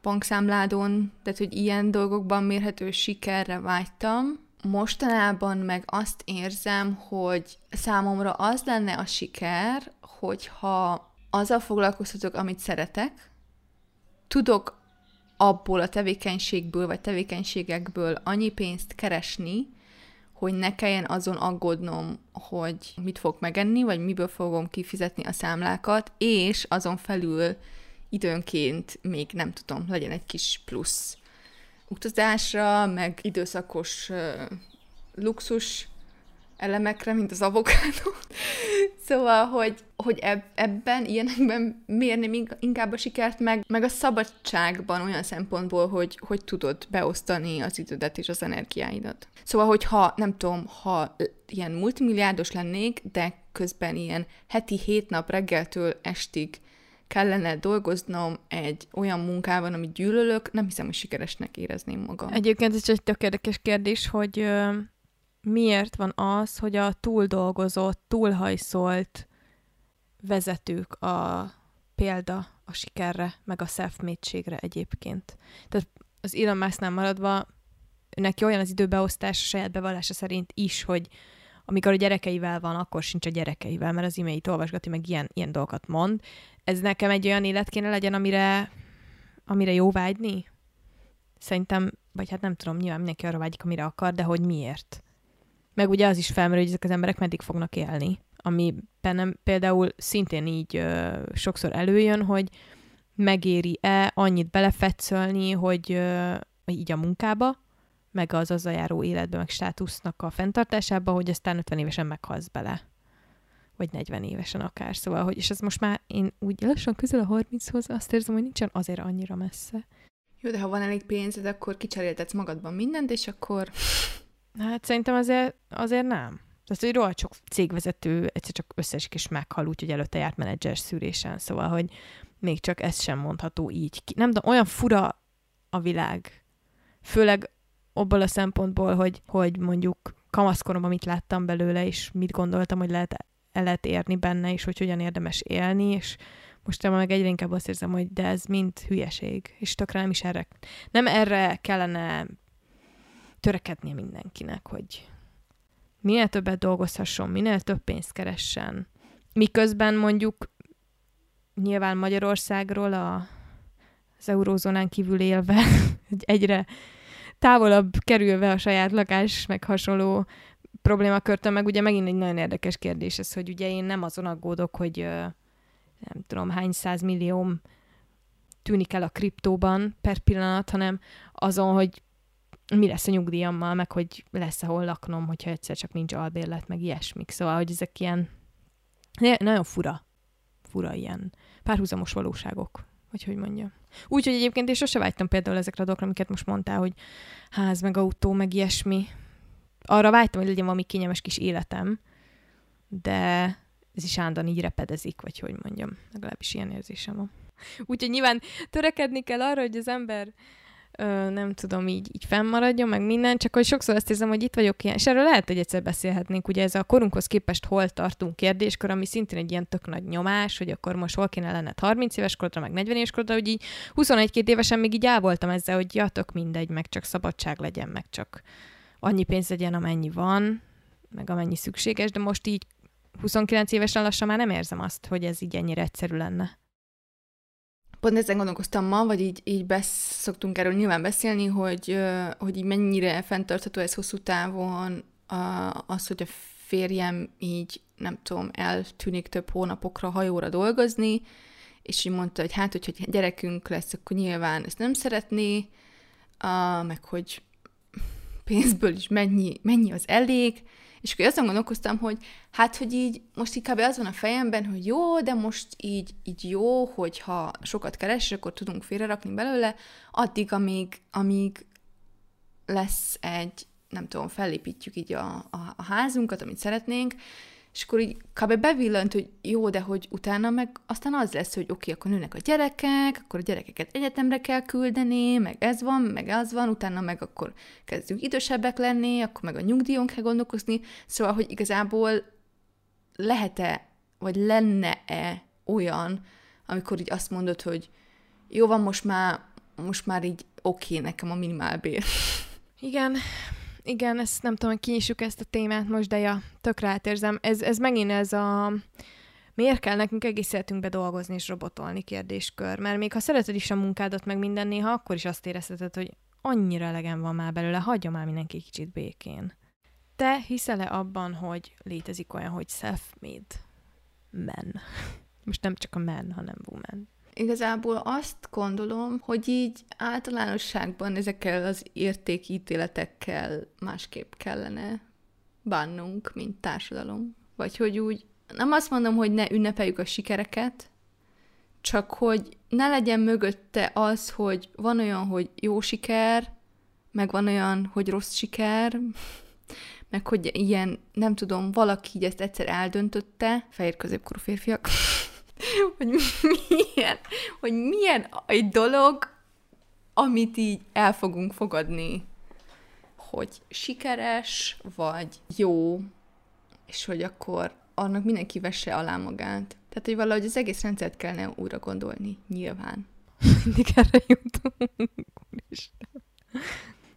bankszámládon, tehát hogy ilyen dolgokban mérhető sikerre vágytam. Mostanában meg azt érzem, hogy számomra az lenne a siker, hogyha azzal foglalkoztatok, amit szeretek, tudok abból a tevékenységből, vagy tevékenységekből annyi pénzt keresni, hogy ne kelljen azon aggódnom, hogy mit fog megenni, vagy miből fogom kifizetni a számlákat, és azon felül időnként még nem tudom, legyen egy kis plusz utazásra, meg időszakos uh, luxus elemekre, mint az avokádó. *laughs* szóval, hogy, hogy eb- ebben, ilyenekben mérni inkább a sikert, meg, meg a szabadságban olyan szempontból, hogy, hogy tudod beosztani az idődet és az energiáidat. Szóval, hogyha nem tudom, ha ilyen multimilliárdos lennék, de közben ilyen heti hét nap reggeltől estig kellene dolgoznom egy olyan munkában, amit gyűlölök, nem hiszem, hogy sikeresnek érezném magam. Egyébként ez egy tök érdekes kérdés, hogy miért van az, hogy a túldolgozott, túlhajszolt vezetők a példa a sikerre, meg a self egyébként. Tehát az Elon Musknál maradva, neki olyan az időbeosztás a saját bevallása szerint is, hogy amikor a gyerekeivel van, akkor sincs a gyerekeivel, mert az e-mailt olvasgatja, meg ilyen, ilyen dolgokat mond. Ez nekem egy olyan élet kéne legyen, amire, amire jó vágyni? Szerintem, vagy hát nem tudom, nyilván mindenki arra vágyik, amire akar, de hogy miért? Meg ugye az is felmerül, hogy ezek az emberek meddig fognak élni, ami bennem például szintén így ö, sokszor előjön, hogy megéri-e annyit belefetszölni, hogy ö, így a munkába, meg az az járó életbe, meg státusznak a fenntartásába, hogy aztán 50 évesen meghalsz bele. Vagy 40 évesen akár. Szóval, hogy, és ez most már én úgy lassan közel a 30-hoz azt érzem, hogy nincsen azért annyira messze. Jó, de ha van elég pénzed, akkor kicseréltetsz magadban mindent, és akkor... Hát szerintem azért, azért nem. Tehát, hogy rohadt sok cégvezető egyszer csak összesik és meghal, úgyhogy előtte járt menedzser szűrésen, szóval, hogy még csak ez sem mondható így. Nem tudom, olyan fura a világ. Főleg abból a szempontból, hogy, hogy mondjuk kamaszkoromban mit láttam belőle, és mit gondoltam, hogy lehet, el lehet érni benne, és hogy hogyan érdemes élni, és most meg egyre inkább azt érzem, hogy de ez mind hülyeség, és tökre nem is erre, nem erre kellene törekednie mindenkinek, hogy minél többet dolgozhasson, minél több pénzt keressen. Miközben mondjuk nyilván Magyarországról a, az eurózónán kívül élve *laughs* egyre távolabb kerülve a saját lakás, meg hasonló problémakörtön, meg ugye megint egy nagyon érdekes kérdés ez, hogy ugye én nem azon aggódok, hogy nem tudom hány százmillióm tűnik el a kriptóban per pillanat, hanem azon, hogy mi lesz a nyugdíjammal, meg hogy lesz ahol laknom, hogyha egyszer csak nincs albérlet, meg ilyesmik. Szóval, hogy ezek ilyen nagyon fura, fura ilyen párhuzamos valóságok, vagy hogy mondjam. Úgyhogy egyébként én sose vágytam például ezekre a dolgokra, amiket most mondtál, hogy ház, meg autó, meg ilyesmi. Arra vágytam, hogy legyen valami kényelmes kis életem, de ez is állandóan így repedezik, vagy hogy mondjam. Legalábbis ilyen érzésem van. Úgyhogy nyilván törekedni kell arra, hogy az ember ö, nem tudom, így, így fennmaradjon, meg minden, csak hogy sokszor azt érzem, hogy itt vagyok ilyen, és erről lehet, hogy egyszer beszélhetnénk, ugye ez a korunkhoz képest hol tartunk kérdéskor, ami szintén egy ilyen tök nagy nyomás, hogy akkor most hol kéne lenned 30 éves korodra, meg 40 éves korodra, hogy így 21-2 évesen még így voltam ezzel, hogy ja, tök mindegy, meg csak szabadság legyen, meg csak annyi pénz legyen, amennyi van, meg amennyi szükséges, de most így 29 évesen lassan már nem érzem azt, hogy ez így ennyire egyszerű lenne. Pont ezen gondolkoztam ma, vagy így, így besz, erről nyilván beszélni, hogy, hogy így mennyire fenntartható ez hosszú távon az, hogy a férjem így, nem tudom, eltűnik több hónapokra hajóra dolgozni, és így mondta, hogy hát, hogyha gyerekünk lesz, akkor nyilván ezt nem szeretné, meg hogy pénzből is mennyi, mennyi az elég, és akkor azon gondolkoztam, hogy hát, hogy így most inkább az van a fejemben, hogy jó, de most így, így jó, hogyha sokat keres, akkor tudunk félrerakni belőle, addig, amíg, amíg lesz egy, nem tudom, fellépítjük így a, a, a házunkat, amit szeretnénk, és akkor így kb. bevillant, hogy jó, de hogy utána meg aztán az lesz, hogy oké, okay, akkor nőnek a gyerekek, akkor a gyerekeket egyetemre kell küldeni, meg ez van, meg az van, utána meg akkor kezdünk idősebbek lenni, akkor meg a nyugdíjon kell gondolkozni, szóval, hogy igazából lehet-e, vagy lenne-e olyan, amikor így azt mondod, hogy jó van, most már, most már így oké okay, nekem a minimálbér. Igen, igen, ezt nem tudom, kinyissuk ezt a témát most, de ja, tökre átérzem. Ez, ez megint ez a miért kell nekünk egész életünkbe dolgozni és robotolni kérdéskör? Mert még ha szereted is a munkádat, meg minden néha, akkor is azt érezheted, hogy annyira elegem van már belőle, hagyja már mindenki kicsit békén. Te hiszel-e abban, hogy létezik olyan, hogy self-made men? *laughs* Most nem csak a men, hanem woman. Igazából azt gondolom, hogy így általánosságban ezekkel az értékítéletekkel másképp kellene bánnunk, mint társadalom. Vagy hogy úgy, nem azt mondom, hogy ne ünnepeljük a sikereket, csak hogy ne legyen mögötte az, hogy van olyan, hogy jó siker, meg van olyan, hogy rossz siker, *laughs* meg hogy ilyen, nem tudom, valaki így ezt egyszer eldöntötte, fehér középkorú férfiak, *laughs* hogy milyen, hogy milyen egy dolog, amit így el fogunk fogadni, hogy sikeres, vagy jó, és hogy akkor annak mindenki vesse alá magát. Tehát, hogy valahogy az egész rendszert kellene újra gondolni, nyilván. Mindig erre jutunk.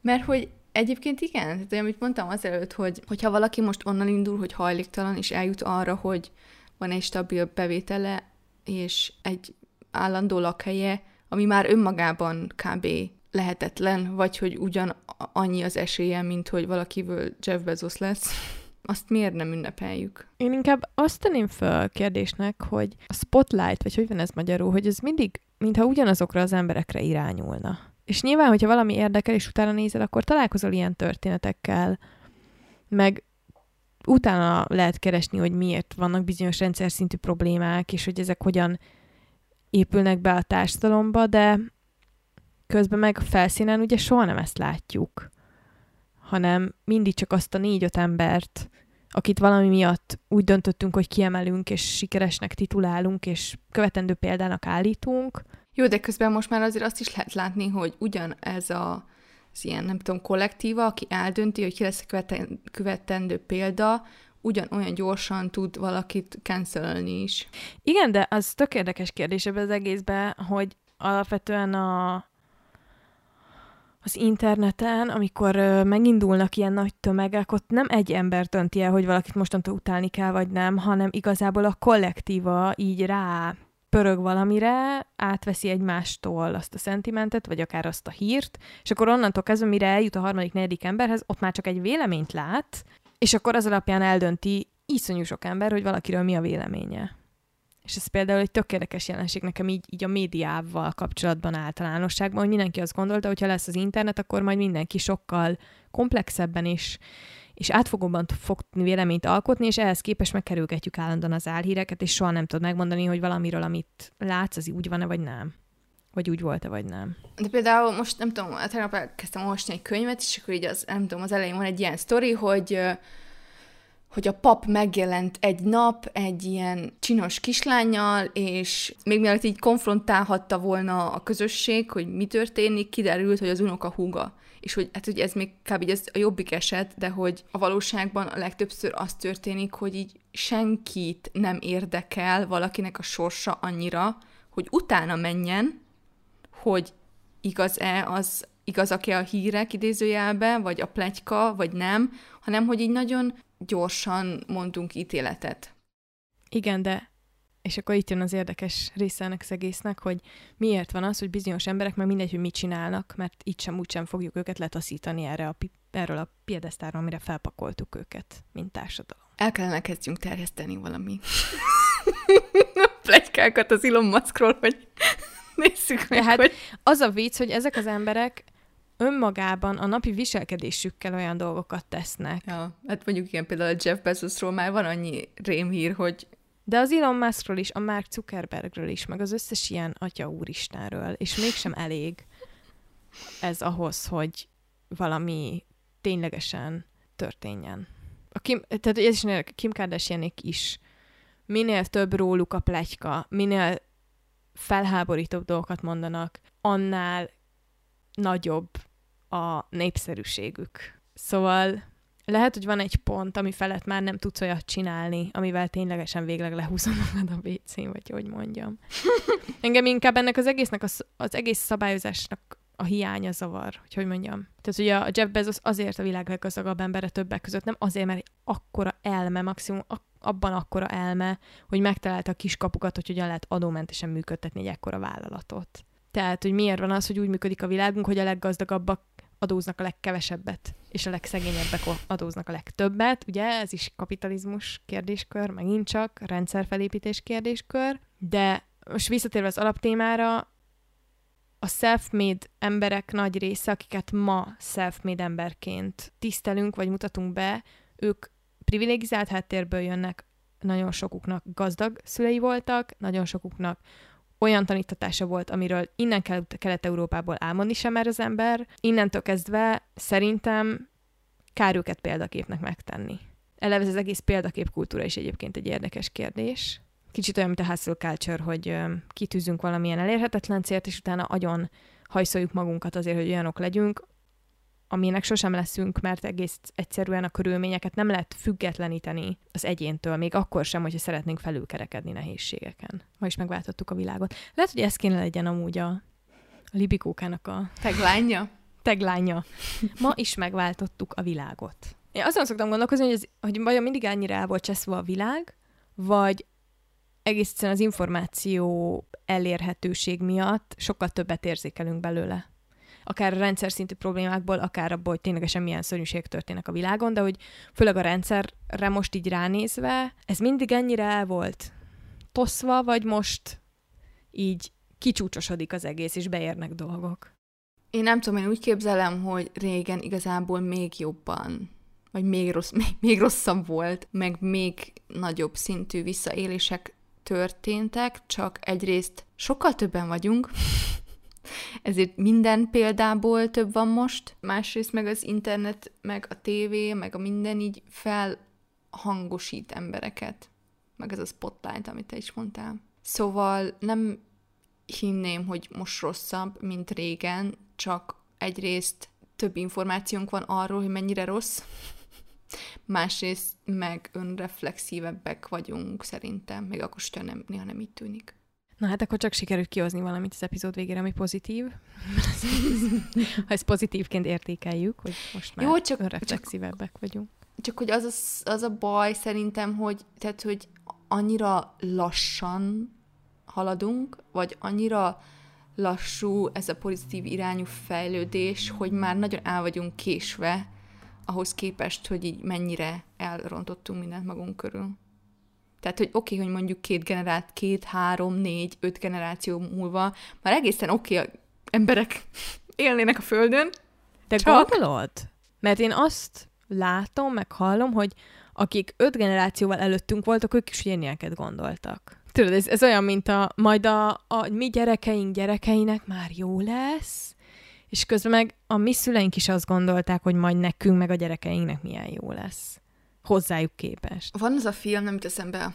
Mert hogy egyébként igen, tehát amit mondtam azelőtt, hogy hogyha valaki most onnan indul, hogy hajléktalan, és eljut arra, hogy van egy stabil bevétele, és egy állandó lakhelye, ami már önmagában kb. lehetetlen, vagy hogy ugyan annyi az esélye, mint hogy valakiből Jeff Bezos lesz, *laughs* azt miért nem ünnepeljük? Én inkább azt tenném föl kérdésnek, hogy a spotlight, vagy hogy van ez magyarul, hogy ez mindig, mintha ugyanazokra az emberekre irányulna. És nyilván, hogyha valami érdekel, és utána nézel, akkor találkozol ilyen történetekkel, meg utána lehet keresni, hogy miért vannak bizonyos rendszer szintű problémák, és hogy ezek hogyan épülnek be a társadalomba, de közben meg a felszínen ugye soha nem ezt látjuk, hanem mindig csak azt a négy-öt embert, akit valami miatt úgy döntöttünk, hogy kiemelünk, és sikeresnek titulálunk, és követendő példának állítunk. Jó, de közben most már azért azt is lehet látni, hogy ugyan ez a az ilyen, nem tudom, kollektíva, aki eldönti, hogy ki lesz a követendő példa, ugyanolyan gyorsan tud valakit cancelni is. Igen, de az tök érdekes kérdés ebben az egészben, hogy alapvetően a, az interneten, amikor megindulnak ilyen nagy tömegek, ott nem egy ember dönti el, hogy valakit mostantól utálni kell, vagy nem, hanem igazából a kollektíva így rá pörög valamire, átveszi egymástól azt a szentimentet, vagy akár azt a hírt, és akkor onnantól kezdve, mire eljut a harmadik, negyedik emberhez, ott már csak egy véleményt lát, és akkor az alapján eldönti iszonyú sok ember, hogy valakiről mi a véleménye. És ez például egy tökéletes jelenség nekem így, így a médiával kapcsolatban általánosságban, hogy mindenki azt gondolta, hogy ha lesz az internet, akkor majd mindenki sokkal komplexebben is és átfogóban fog véleményt alkotni, és ehhez képest megkerülgetjük állandóan az álhíreket, és soha nem tudod megmondani, hogy valamiről, amit látsz, az úgy van-e, vagy nem. Vagy úgy volt-e, vagy nem. De például most nem tudom, tegnap elkezdtem olvasni egy könyvet, és akkor így az, nem tudom, az elején van egy ilyen sztori, hogy hogy a pap megjelent egy nap egy ilyen csinos kislányjal, és még mielőtt így konfrontálhatta volna a közösség, hogy mi történik, kiderült, hogy az unoka húga és hogy, hát, hogy ez még kb. ez a jobbik eset, de hogy a valóságban a legtöbbször az történik, hogy így senkit nem érdekel valakinek a sorsa annyira, hogy utána menjen, hogy igaz-e az, igazak-e a hírek idézőjelbe, vagy a plegyka, vagy nem, hanem hogy így nagyon gyorsan mondunk ítéletet. Igen, de és akkor itt jön az érdekes része ennek az egésznek, hogy miért van az, hogy bizonyos emberek meg mindegy, hogy mit csinálnak, mert itt sem úgy sem fogjuk őket letaszítani erre a, erről a piedesztáról, amire felpakoltuk őket, mint társadalom. El kellene kezdjünk terjeszteni valami *laughs* plegykákat az Elon Muskról, hogy *laughs* nézzük meg, hát hogy... az a vicc, hogy ezek az emberek önmagában a napi viselkedésükkel olyan dolgokat tesznek. Ja, hát mondjuk ilyen például a Jeff Bezosról már van annyi rémhír, hogy de az Elon Muskról is, a Mark Zuckerbergről is, meg az összes ilyen atya úristenről, és mégsem elég ez ahhoz, hogy valami ténylegesen történjen. A Kim, tehát ez is Kim kardashian is. Minél több róluk a plegyka, minél felháborítóbb dolgokat mondanak, annál nagyobb a népszerűségük. Szóval lehet, hogy van egy pont, ami felett már nem tudsz olyat csinálni, amivel ténylegesen végleg lehúzom magad a wc vagy hogy mondjam. *laughs* Engem inkább ennek az egésznek, az, az egész szabályozásnak a hiánya zavar, hogy hogy mondjam. Tehát ugye a Jeff Bezos azért a világ leggazdagabb embere többek között, nem azért, mert akkora elme, maximum abban akkora elme, hogy megtalálta a kiskapukat, hogy hogyan lehet adómentesen működtetni egy ekkora vállalatot. Tehát, hogy miért van az, hogy úgy működik a világunk, hogy a leggazdagabbak adóznak a legkevesebbet, és a legszegényebbek adóznak a legtöbbet. Ugye ez is kapitalizmus kérdéskör, megint csak rendszerfelépítés kérdéskör, de most visszatérve az alaptémára, a self-made emberek nagy része, akiket ma self-made emberként tisztelünk, vagy mutatunk be, ők privilegizált háttérből jönnek, nagyon sokuknak gazdag szülei voltak, nagyon sokuknak olyan tanítatása volt, amiről innen Kelet-Európából álmodni sem mer az ember. Innentől kezdve szerintem kár őket példaképnek megtenni. Eleve ez az egész példakép kultúra is egyébként egy érdekes kérdés. Kicsit olyan, mint a hustle culture, hogy kitűzünk valamilyen elérhetetlen célt, és utána agyon hajszoljuk magunkat azért, hogy olyanok legyünk, aminek sosem leszünk, mert egész egyszerűen a körülményeket nem lehet függetleníteni az egyéntől, még akkor sem, hogyha szeretnénk felülkerekedni nehézségeken. Ma is megváltottuk a világot. Lehet, hogy ez kéne legyen amúgy a, a Libikókának a... Teglánya? Teglánya. Ma is megváltottuk a világot. Én azon szoktam gondolkozni, hogy, ez, hogy vajon mindig annyira el volt cseszve a világ, vagy egész egyszerűen az információ elérhetőség miatt sokkal többet érzékelünk belőle akár a rendszer szintű problémákból, akár abból, hogy ténylegesen milyen szörnyűségek történnek a világon, de hogy főleg a rendszerre most így ránézve, ez mindig ennyire el volt toszva, vagy most így kicsúcsosodik az egész, és beérnek dolgok? Én nem tudom, én úgy képzelem, hogy régen igazából még jobban, vagy még, rossz, még, még rosszabb volt, meg még nagyobb szintű visszaélések történtek, csak egyrészt sokkal többen vagyunk, ezért minden példából több van most, másrészt meg az internet, meg a tévé, meg a minden így felhangosít embereket, meg ez a spotlight, amit te is mondtál. Szóval nem hinném, hogy most rosszabb, mint régen, csak egyrészt több információnk van arról, hogy mennyire rossz, másrészt meg önreflexívebbek vagyunk szerintem, még akkor sem nem, néha nem így tűnik. Na hát akkor csak sikerült kihozni valamit az epizód végére, ami pozitív. *laughs* ha ezt pozitívként értékeljük, hogy most már Jó, csak, önreflexívebbek csak, vagyunk. Csak hogy az a, az a baj szerintem, hogy, tehát, hogy annyira lassan haladunk, vagy annyira lassú ez a pozitív irányú fejlődés, hogy már nagyon el vagyunk késve ahhoz képest, hogy így mennyire elrontottunk mindent magunk körül. Tehát, hogy oké, okay, hogy mondjuk két generát, két, három, négy, öt generáció múlva már egészen oké okay, emberek *laughs* élnének a Földön. De csak... gondolod? Mert én azt látom, meg hallom, hogy akik öt generációval előttünk voltak, ők is ilyeneket gondoltak. Tudod, ez, ez olyan, mint a majd a, a mi gyerekeink gyerekeinek már jó lesz, és közben meg a mi szüleink is azt gondolták, hogy majd nekünk, meg a gyerekeinknek milyen jó lesz. Hozzájuk képest. Van az a film, nem jut eszembe,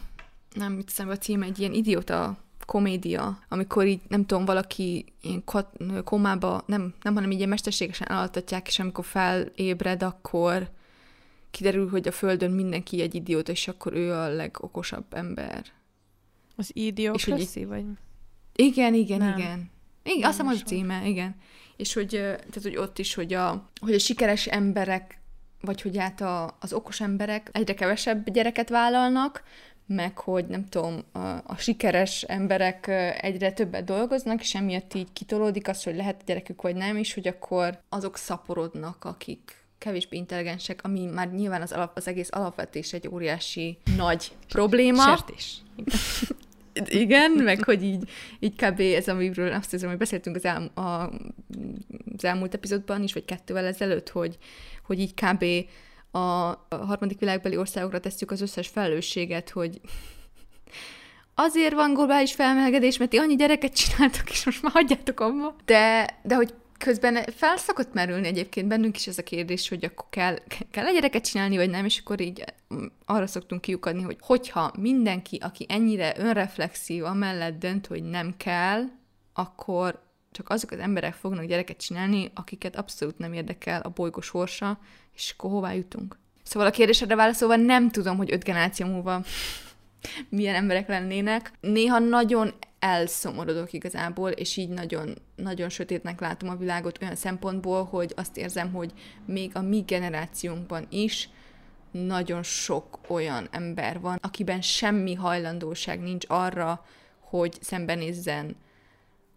nem jut eszembe a cím, egy ilyen idióta komédia, amikor így, nem tudom, valaki ilyen komába, nem, nem, hanem így ilyen mesterségesen elaltatják, és amikor felébred, akkor kiderül, hogy a Földön mindenki egy idióta, és akkor ő a legokosabb ember. Az idiocracy, vagy? Igen, igen, nem. igen. Igen, azt hiszem az a címe, igen. És hogy, tehát, hogy ott is, hogy a, hogy a sikeres emberek, vagy hogy hát a, az okos emberek egyre kevesebb gyereket vállalnak, meg hogy nem tudom, a, a sikeres emberek egyre többet dolgoznak, és emiatt így kitolódik az, hogy lehet gyerekük vagy nem, és hogy akkor azok szaporodnak, akik kevésbé intelligensek, ami már nyilván az, alap, az egész alapvetés egy óriási nagy probléma. Sertés. *laughs* Igen, meg hogy így, így kb. ez, amiről azt hiszem, hogy beszéltünk az, el, a, az elmúlt epizódban is, vagy kettővel ezelőtt, hogy, hogy így kb. A, harmadik világbeli országokra tesszük az összes felelősséget, hogy azért van globális felmelegedés, mert ti annyi gyereket csináltak, és most már hagyjátok abba. De, de hogy közben fel szokott merülni egyébként bennünk is ez a kérdés, hogy akkor kell, kell egy gyereket csinálni, vagy nem, és akkor így mm, arra szoktunk kiukadni, hogy hogyha mindenki, aki ennyire önreflexív, amellett dönt, hogy nem kell, akkor csak azok az emberek fognak gyereket csinálni, akiket abszolút nem érdekel a bolygó sorsa, és akkor hová jutunk. Szóval a kérdésedre válaszolva nem tudom, hogy öt generáció múlva milyen emberek lennének. Néha nagyon elszomorodok igazából, és így nagyon, nagyon sötétnek látom a világot olyan szempontból, hogy azt érzem, hogy még a mi generációnkban is nagyon sok olyan ember van, akiben semmi hajlandóság nincs arra, hogy szembenézzen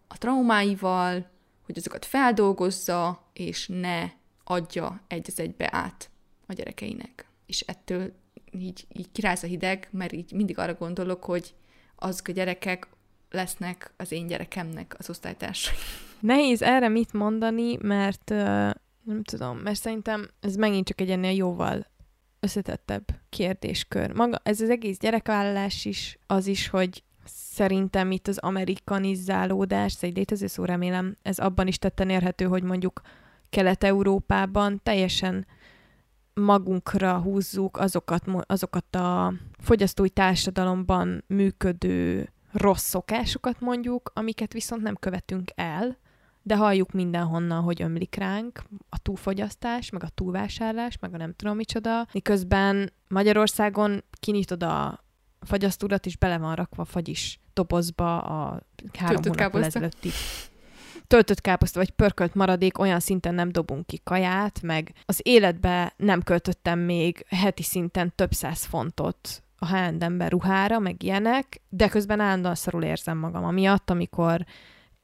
a traumáival, hogy azokat feldolgozza, és ne adja egy az egybe át a gyerekeinek. És ettől így, így kiráz a hideg, mert így mindig arra gondolok, hogy azok a gyerekek lesznek az én gyerekemnek az osztálytársai. Nehéz erre mit mondani, mert nem tudom, mert szerintem ez megint csak egy ennél jóval összetettebb kérdéskör. Maga ez az egész gyerekvállalás is, az is, hogy szerintem itt az amerikanizálódás, ez egy létező szó, remélem, ez abban is tetten érhető, hogy mondjuk Kelet-Európában teljesen magunkra húzzuk azokat, azokat a fogyasztói társadalomban működő rossz szokásokat mondjuk, amiket viszont nem követünk el, de halljuk mindenhonnan, hogy ömlik ránk a túlfogyasztás, meg a túlvásárlás, meg a nem tudom micsoda, miközben Magyarországon kinyitod a fagyasztórat, és bele van rakva fagyis dobozba a három hónap ezelőtti töltött káposzta vagy pörkölt maradék, olyan szinten nem dobunk ki kaját, meg az életbe nem költöttem még heti szinten több száz fontot a H&M-ben ruhára, meg ilyenek, de közben állandóan szarul érzem magam amiatt, amikor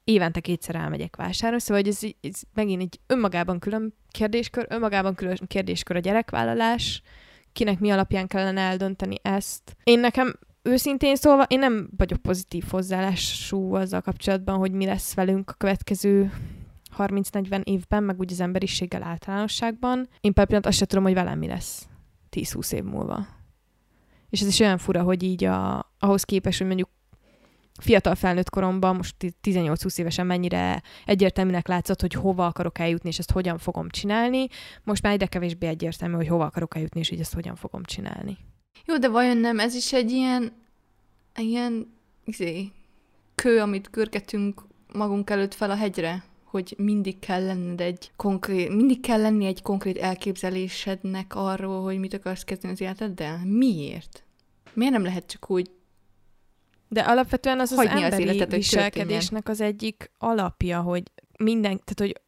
évente kétszer elmegyek vásárolni, szóval hogy ez, ez megint egy önmagában külön kérdéskör, önmagában külön kérdéskör a gyerekvállalás, kinek mi alapján kellene eldönteni ezt. Én nekem őszintén szólva, én nem vagyok pozitív hozzáállású azzal kapcsolatban, hogy mi lesz velünk a következő 30-40 évben, meg úgy az emberiséggel általánosságban. Én például azt sem tudom, hogy velem mi lesz 10-20 év múlva. És ez is olyan fura, hogy így a, ahhoz képest, hogy mondjuk fiatal felnőtt koromban, most 18-20 évesen mennyire egyértelműnek látszott, hogy hova akarok eljutni, és ezt hogyan fogom csinálni. Most már ide kevésbé egyértelmű, hogy hova akarok eljutni, és hogy ezt hogyan fogom csinálni. Jó, de vajon nem ez is egy ilyen, ilyen izé, kő, amit görgetünk magunk előtt fel a hegyre? Hogy mindig kell lenned egy konkrét, mindig kell lenni egy konkrét elképzelésednek arról, hogy mit akarsz kezdeni az életeddel? Miért? Miért nem lehet csak úgy de alapvetően az az emberi az életet, viselkedésnek az egyik alapja, hogy minden, tehát hogy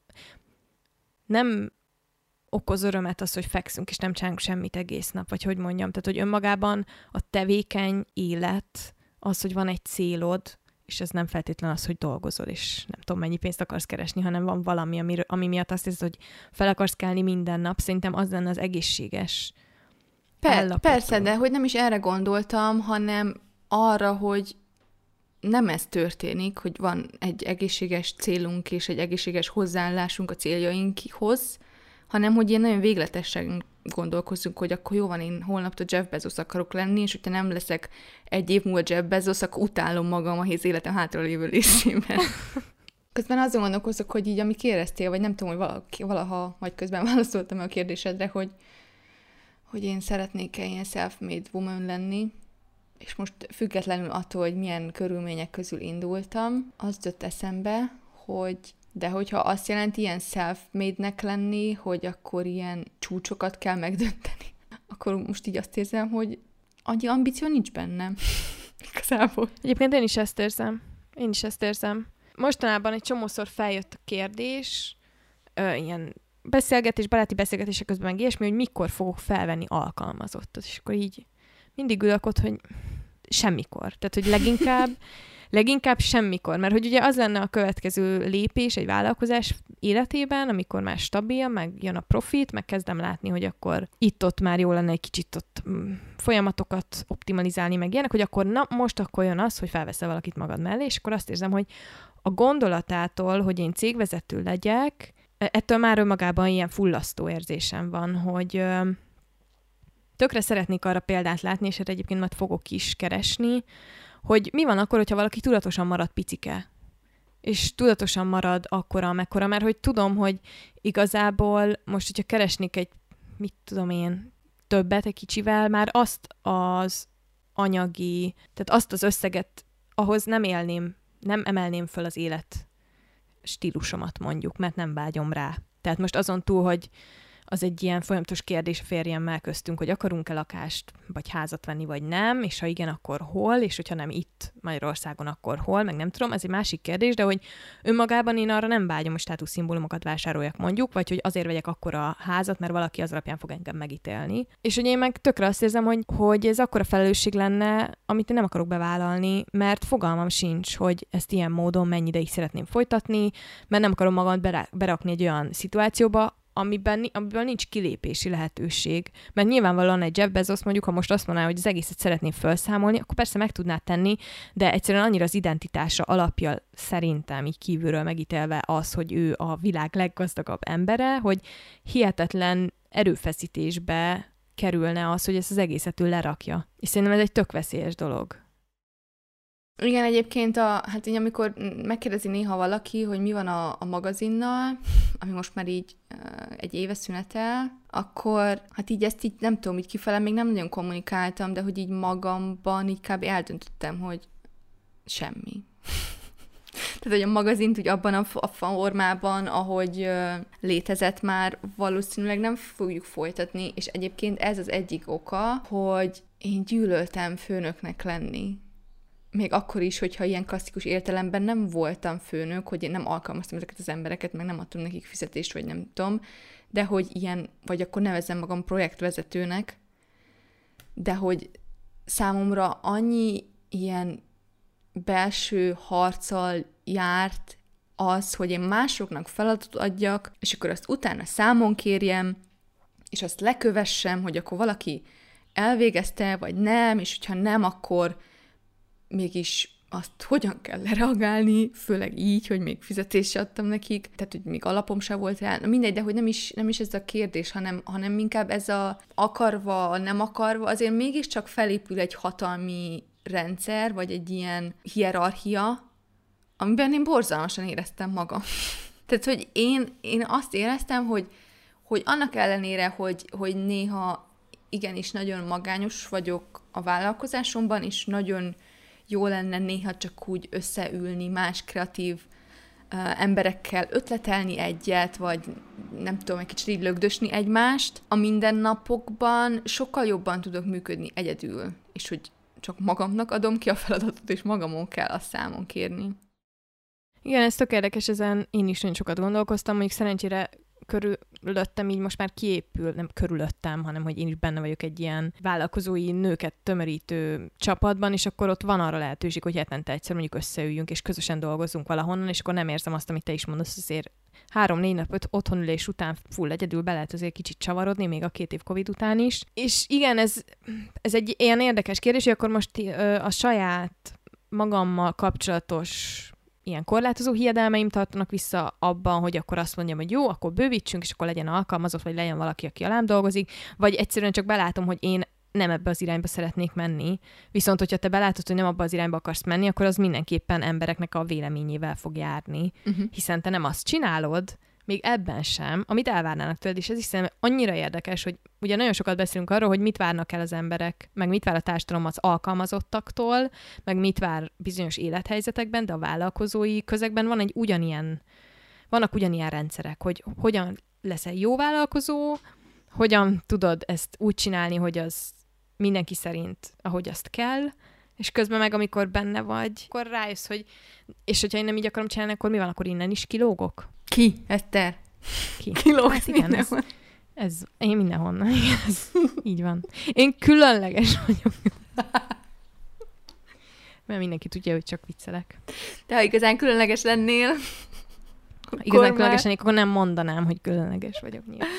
nem okoz örömet az, hogy fekszünk, és nem csinálunk semmit egész nap, vagy hogy mondjam, tehát hogy önmagában a tevékeny élet, az, hogy van egy célod, és ez nem feltétlen az, hogy dolgozol, és nem tudom, mennyi pénzt akarsz keresni, hanem van valami, ami, ami miatt azt hiszed, hogy fel akarsz kelni minden nap, szerintem az lenne az egészséges Per, persze, de hogy nem is erre gondoltam, hanem arra, hogy nem ez történik, hogy van egy egészséges célunk és egy egészséges hozzáállásunk a céljainkhoz, hanem hogy ilyen nagyon végletesen gondolkozzunk, hogy akkor jó van, én holnaptól Jeff Bezos akarok lenni, és hogyha nem leszek egy év múlva Jeff Bezos, akkor utálom magam a héz életem hátralévő részében. *laughs* Közben azon gondolkozok, hogy így, amit éreztél, vagy nem tudom, hogy valaki, valaha, vagy közben válaszoltam a kérdésedre, hogy, hogy én szeretnék-e ilyen self-made woman lenni, és most függetlenül attól, hogy milyen körülmények közül indultam, az jött eszembe, hogy de hogyha azt jelenti ilyen self-made-nek lenni, hogy akkor ilyen csúcsokat kell megdönteni, *laughs* akkor most így azt érzem, hogy annyi ambíció nincs bennem. *laughs* Igazából. Egyébként én is ezt érzem. Én is ezt érzem. Mostanában egy csomószor feljött a kérdés, ö, ilyen beszélgetés, baráti beszélgetések közben meg ilyesmi, hogy mikor fogok felvenni alkalmazottat. És akkor így mindig ülök ott, hogy semmikor. Tehát, hogy leginkább, *laughs* leginkább semmikor. Mert hogy ugye az lenne a következő lépés egy vállalkozás életében, amikor már stabil, meg jön a profit, meg kezdem látni, hogy akkor itt-ott már jó lenne egy kicsit ott mm, folyamatokat optimalizálni, meg ilyenek, hogy akkor na, most akkor jön az, hogy felveszel valakit magad mellé, és akkor azt érzem, hogy a gondolatától, hogy én cégvezető legyek, ettől már önmagában ilyen fullasztó érzésem van, hogy tökre szeretnék arra példát látni, és hát egyébként majd fogok is keresni, hogy mi van akkor, hogyha valaki tudatosan marad picike, és tudatosan marad akkora, mekkora, mert hogy tudom, hogy igazából most, hogyha keresnék egy, mit tudom én, többet egy kicsivel, már azt az anyagi, tehát azt az összeget, ahhoz nem élném, nem emelném föl az élet stílusomat mondjuk, mert nem vágyom rá. Tehát most azon túl, hogy az egy ilyen folyamatos kérdés a férjemmel köztünk, hogy akarunk-e lakást, vagy házat venni, vagy nem, és ha igen, akkor hol, és hogyha nem itt Magyarországon, akkor hol, meg nem tudom, ez egy másik kérdés, de hogy önmagában én arra nem vágyom, hogy státuszszimbólumokat vásároljak mondjuk, vagy hogy azért vegyek akkor a házat, mert valaki az alapján fog engem megítélni. És hogy én meg tökre azt érzem, hogy, hogy ez akkora felelősség lenne, amit én nem akarok bevállalni, mert fogalmam sincs, hogy ezt ilyen módon mennyi ideig szeretném folytatni, mert nem akarom magam berakni egy olyan szituációba, amiben, amiből nincs kilépési lehetőség. Mert nyilvánvalóan egy Jeff Bezos mondjuk, ha most azt mondaná, hogy az egészet szeretném felszámolni, akkor persze meg tudná tenni, de egyszerűen annyira az identitása alapja szerintem így kívülről megítélve az, hogy ő a világ leggazdagabb embere, hogy hihetetlen erőfeszítésbe kerülne az, hogy ezt az egészet ő lerakja. És szerintem ez egy tök veszélyes dolog. Igen, egyébként, a, hát így amikor megkérdezi néha valaki, hogy mi van a, a magazinnal, ami most már így egy éve szünetel, akkor hát így ezt így nem tudom, így kifele még nem nagyon kommunikáltam, de hogy így magamban így kb. eldöntöttem, hogy semmi. *laughs* Tehát, hogy a magazint úgy abban a, a formában, ahogy uh, létezett már, valószínűleg nem fogjuk folytatni, és egyébként ez az egyik oka, hogy én gyűlöltem főnöknek lenni még akkor is, hogyha ilyen klasszikus értelemben nem voltam főnök, hogy én nem alkalmaztam ezeket az embereket, meg nem adtam nekik fizetést, vagy nem tudom, de hogy ilyen, vagy akkor nevezem magam projektvezetőnek, de hogy számomra annyi ilyen belső harccal járt az, hogy én másoknak feladatot adjak, és akkor azt utána számon kérjem, és azt lekövessem, hogy akkor valaki elvégezte, vagy nem, és hogyha nem, akkor mégis azt hogyan kell lereagálni, főleg így, hogy még fizetést adtam nekik, tehát hogy még alapom se volt rá, na mindegy, de hogy nem is, nem is ez a kérdés, hanem, hanem inkább ez a akarva, nem akarva, azért mégiscsak felépül egy hatalmi rendszer, vagy egy ilyen hierarchia, amiben én borzalmasan éreztem magam. *laughs* Tehát, hogy én, én azt éreztem, hogy, hogy annak ellenére, hogy, hogy néha igenis nagyon magányos vagyok a vállalkozásomban, és nagyon jó lenne néha csak úgy összeülni más kreatív emberekkel ötletelni egyet, vagy nem tudom, egy kicsit így lögdösni egymást. A mindennapokban sokkal jobban tudok működni egyedül, és hogy csak magamnak adom ki a feladatot, és magamon kell a számon kérni. Igen, ez tök érdekes, ezen én is nagyon sokat gondolkoztam, mondjuk szerencsére körülöttem így most már kiépül, nem körülöttem, hanem hogy én is benne vagyok egy ilyen vállalkozói nőket tömörítő csapatban, és akkor ott van arra lehetőség, hogy hetente egyszer mondjuk összeüljünk, és közösen dolgozunk valahonnan, és akkor nem érzem azt, amit te is mondasz, azért három-négy nap öt otthonülés után full egyedül be lehet azért kicsit csavarodni, még a két év Covid után is. És igen, ez, ez egy ilyen érdekes kérdés, hogy akkor most a saját magammal kapcsolatos ilyen korlátozó hiedelmeim tartanak vissza abban, hogy akkor azt mondjam, hogy jó, akkor bővítsünk, és akkor legyen alkalmazott, vagy legyen valaki, aki alám dolgozik, vagy egyszerűen csak belátom, hogy én nem ebbe az irányba szeretnék menni. Viszont, hogyha te belátod, hogy nem abba az irányba akarsz menni, akkor az mindenképpen embereknek a véleményével fog járni, uh-huh. hiszen te nem azt csinálod, még ebben sem, amit elvárnának tőled, és ez is szerintem annyira érdekes, hogy ugye nagyon sokat beszélünk arról, hogy mit várnak el az emberek, meg mit vár a társadalom az alkalmazottaktól, meg mit vár bizonyos élethelyzetekben, de a vállalkozói közegben van egy ugyanilyen, vannak ugyanilyen rendszerek, hogy hogyan leszel jó vállalkozó, hogyan tudod ezt úgy csinálni, hogy az mindenki szerint, ahogy azt kell, és közben meg, amikor benne vagy, akkor rájössz, hogy és hogyha én nem így akarom csinálni, akkor mi van, akkor innen is kilógok? Ki? Eszter? Ki? Kilóg hát igen, ez, ez, én mindenhonnan, ez, így van. Én különleges vagyok. Mert mindenki tudja, hogy csak viccelek. De ha igazán különleges lennél, Igazán már... különleges lennék, akkor nem mondanám, hogy különleges vagyok nyilván.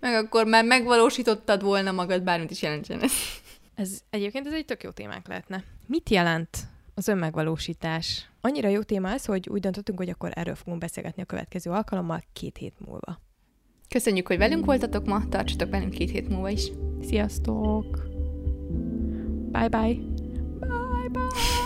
Meg akkor már megvalósítottad volna magad, bármit is jelentsen ez. Ez egyébként ez egy tök jó témák lehetne. Mit jelent az önmegvalósítás? Annyira jó téma ez, hogy úgy döntöttünk, hogy akkor erről fogunk beszélgetni a következő alkalommal két hét múlva. Köszönjük, hogy velünk voltatok ma, tartsatok velünk két hét múlva is. Sziasztok! Bye bye! Bye bye!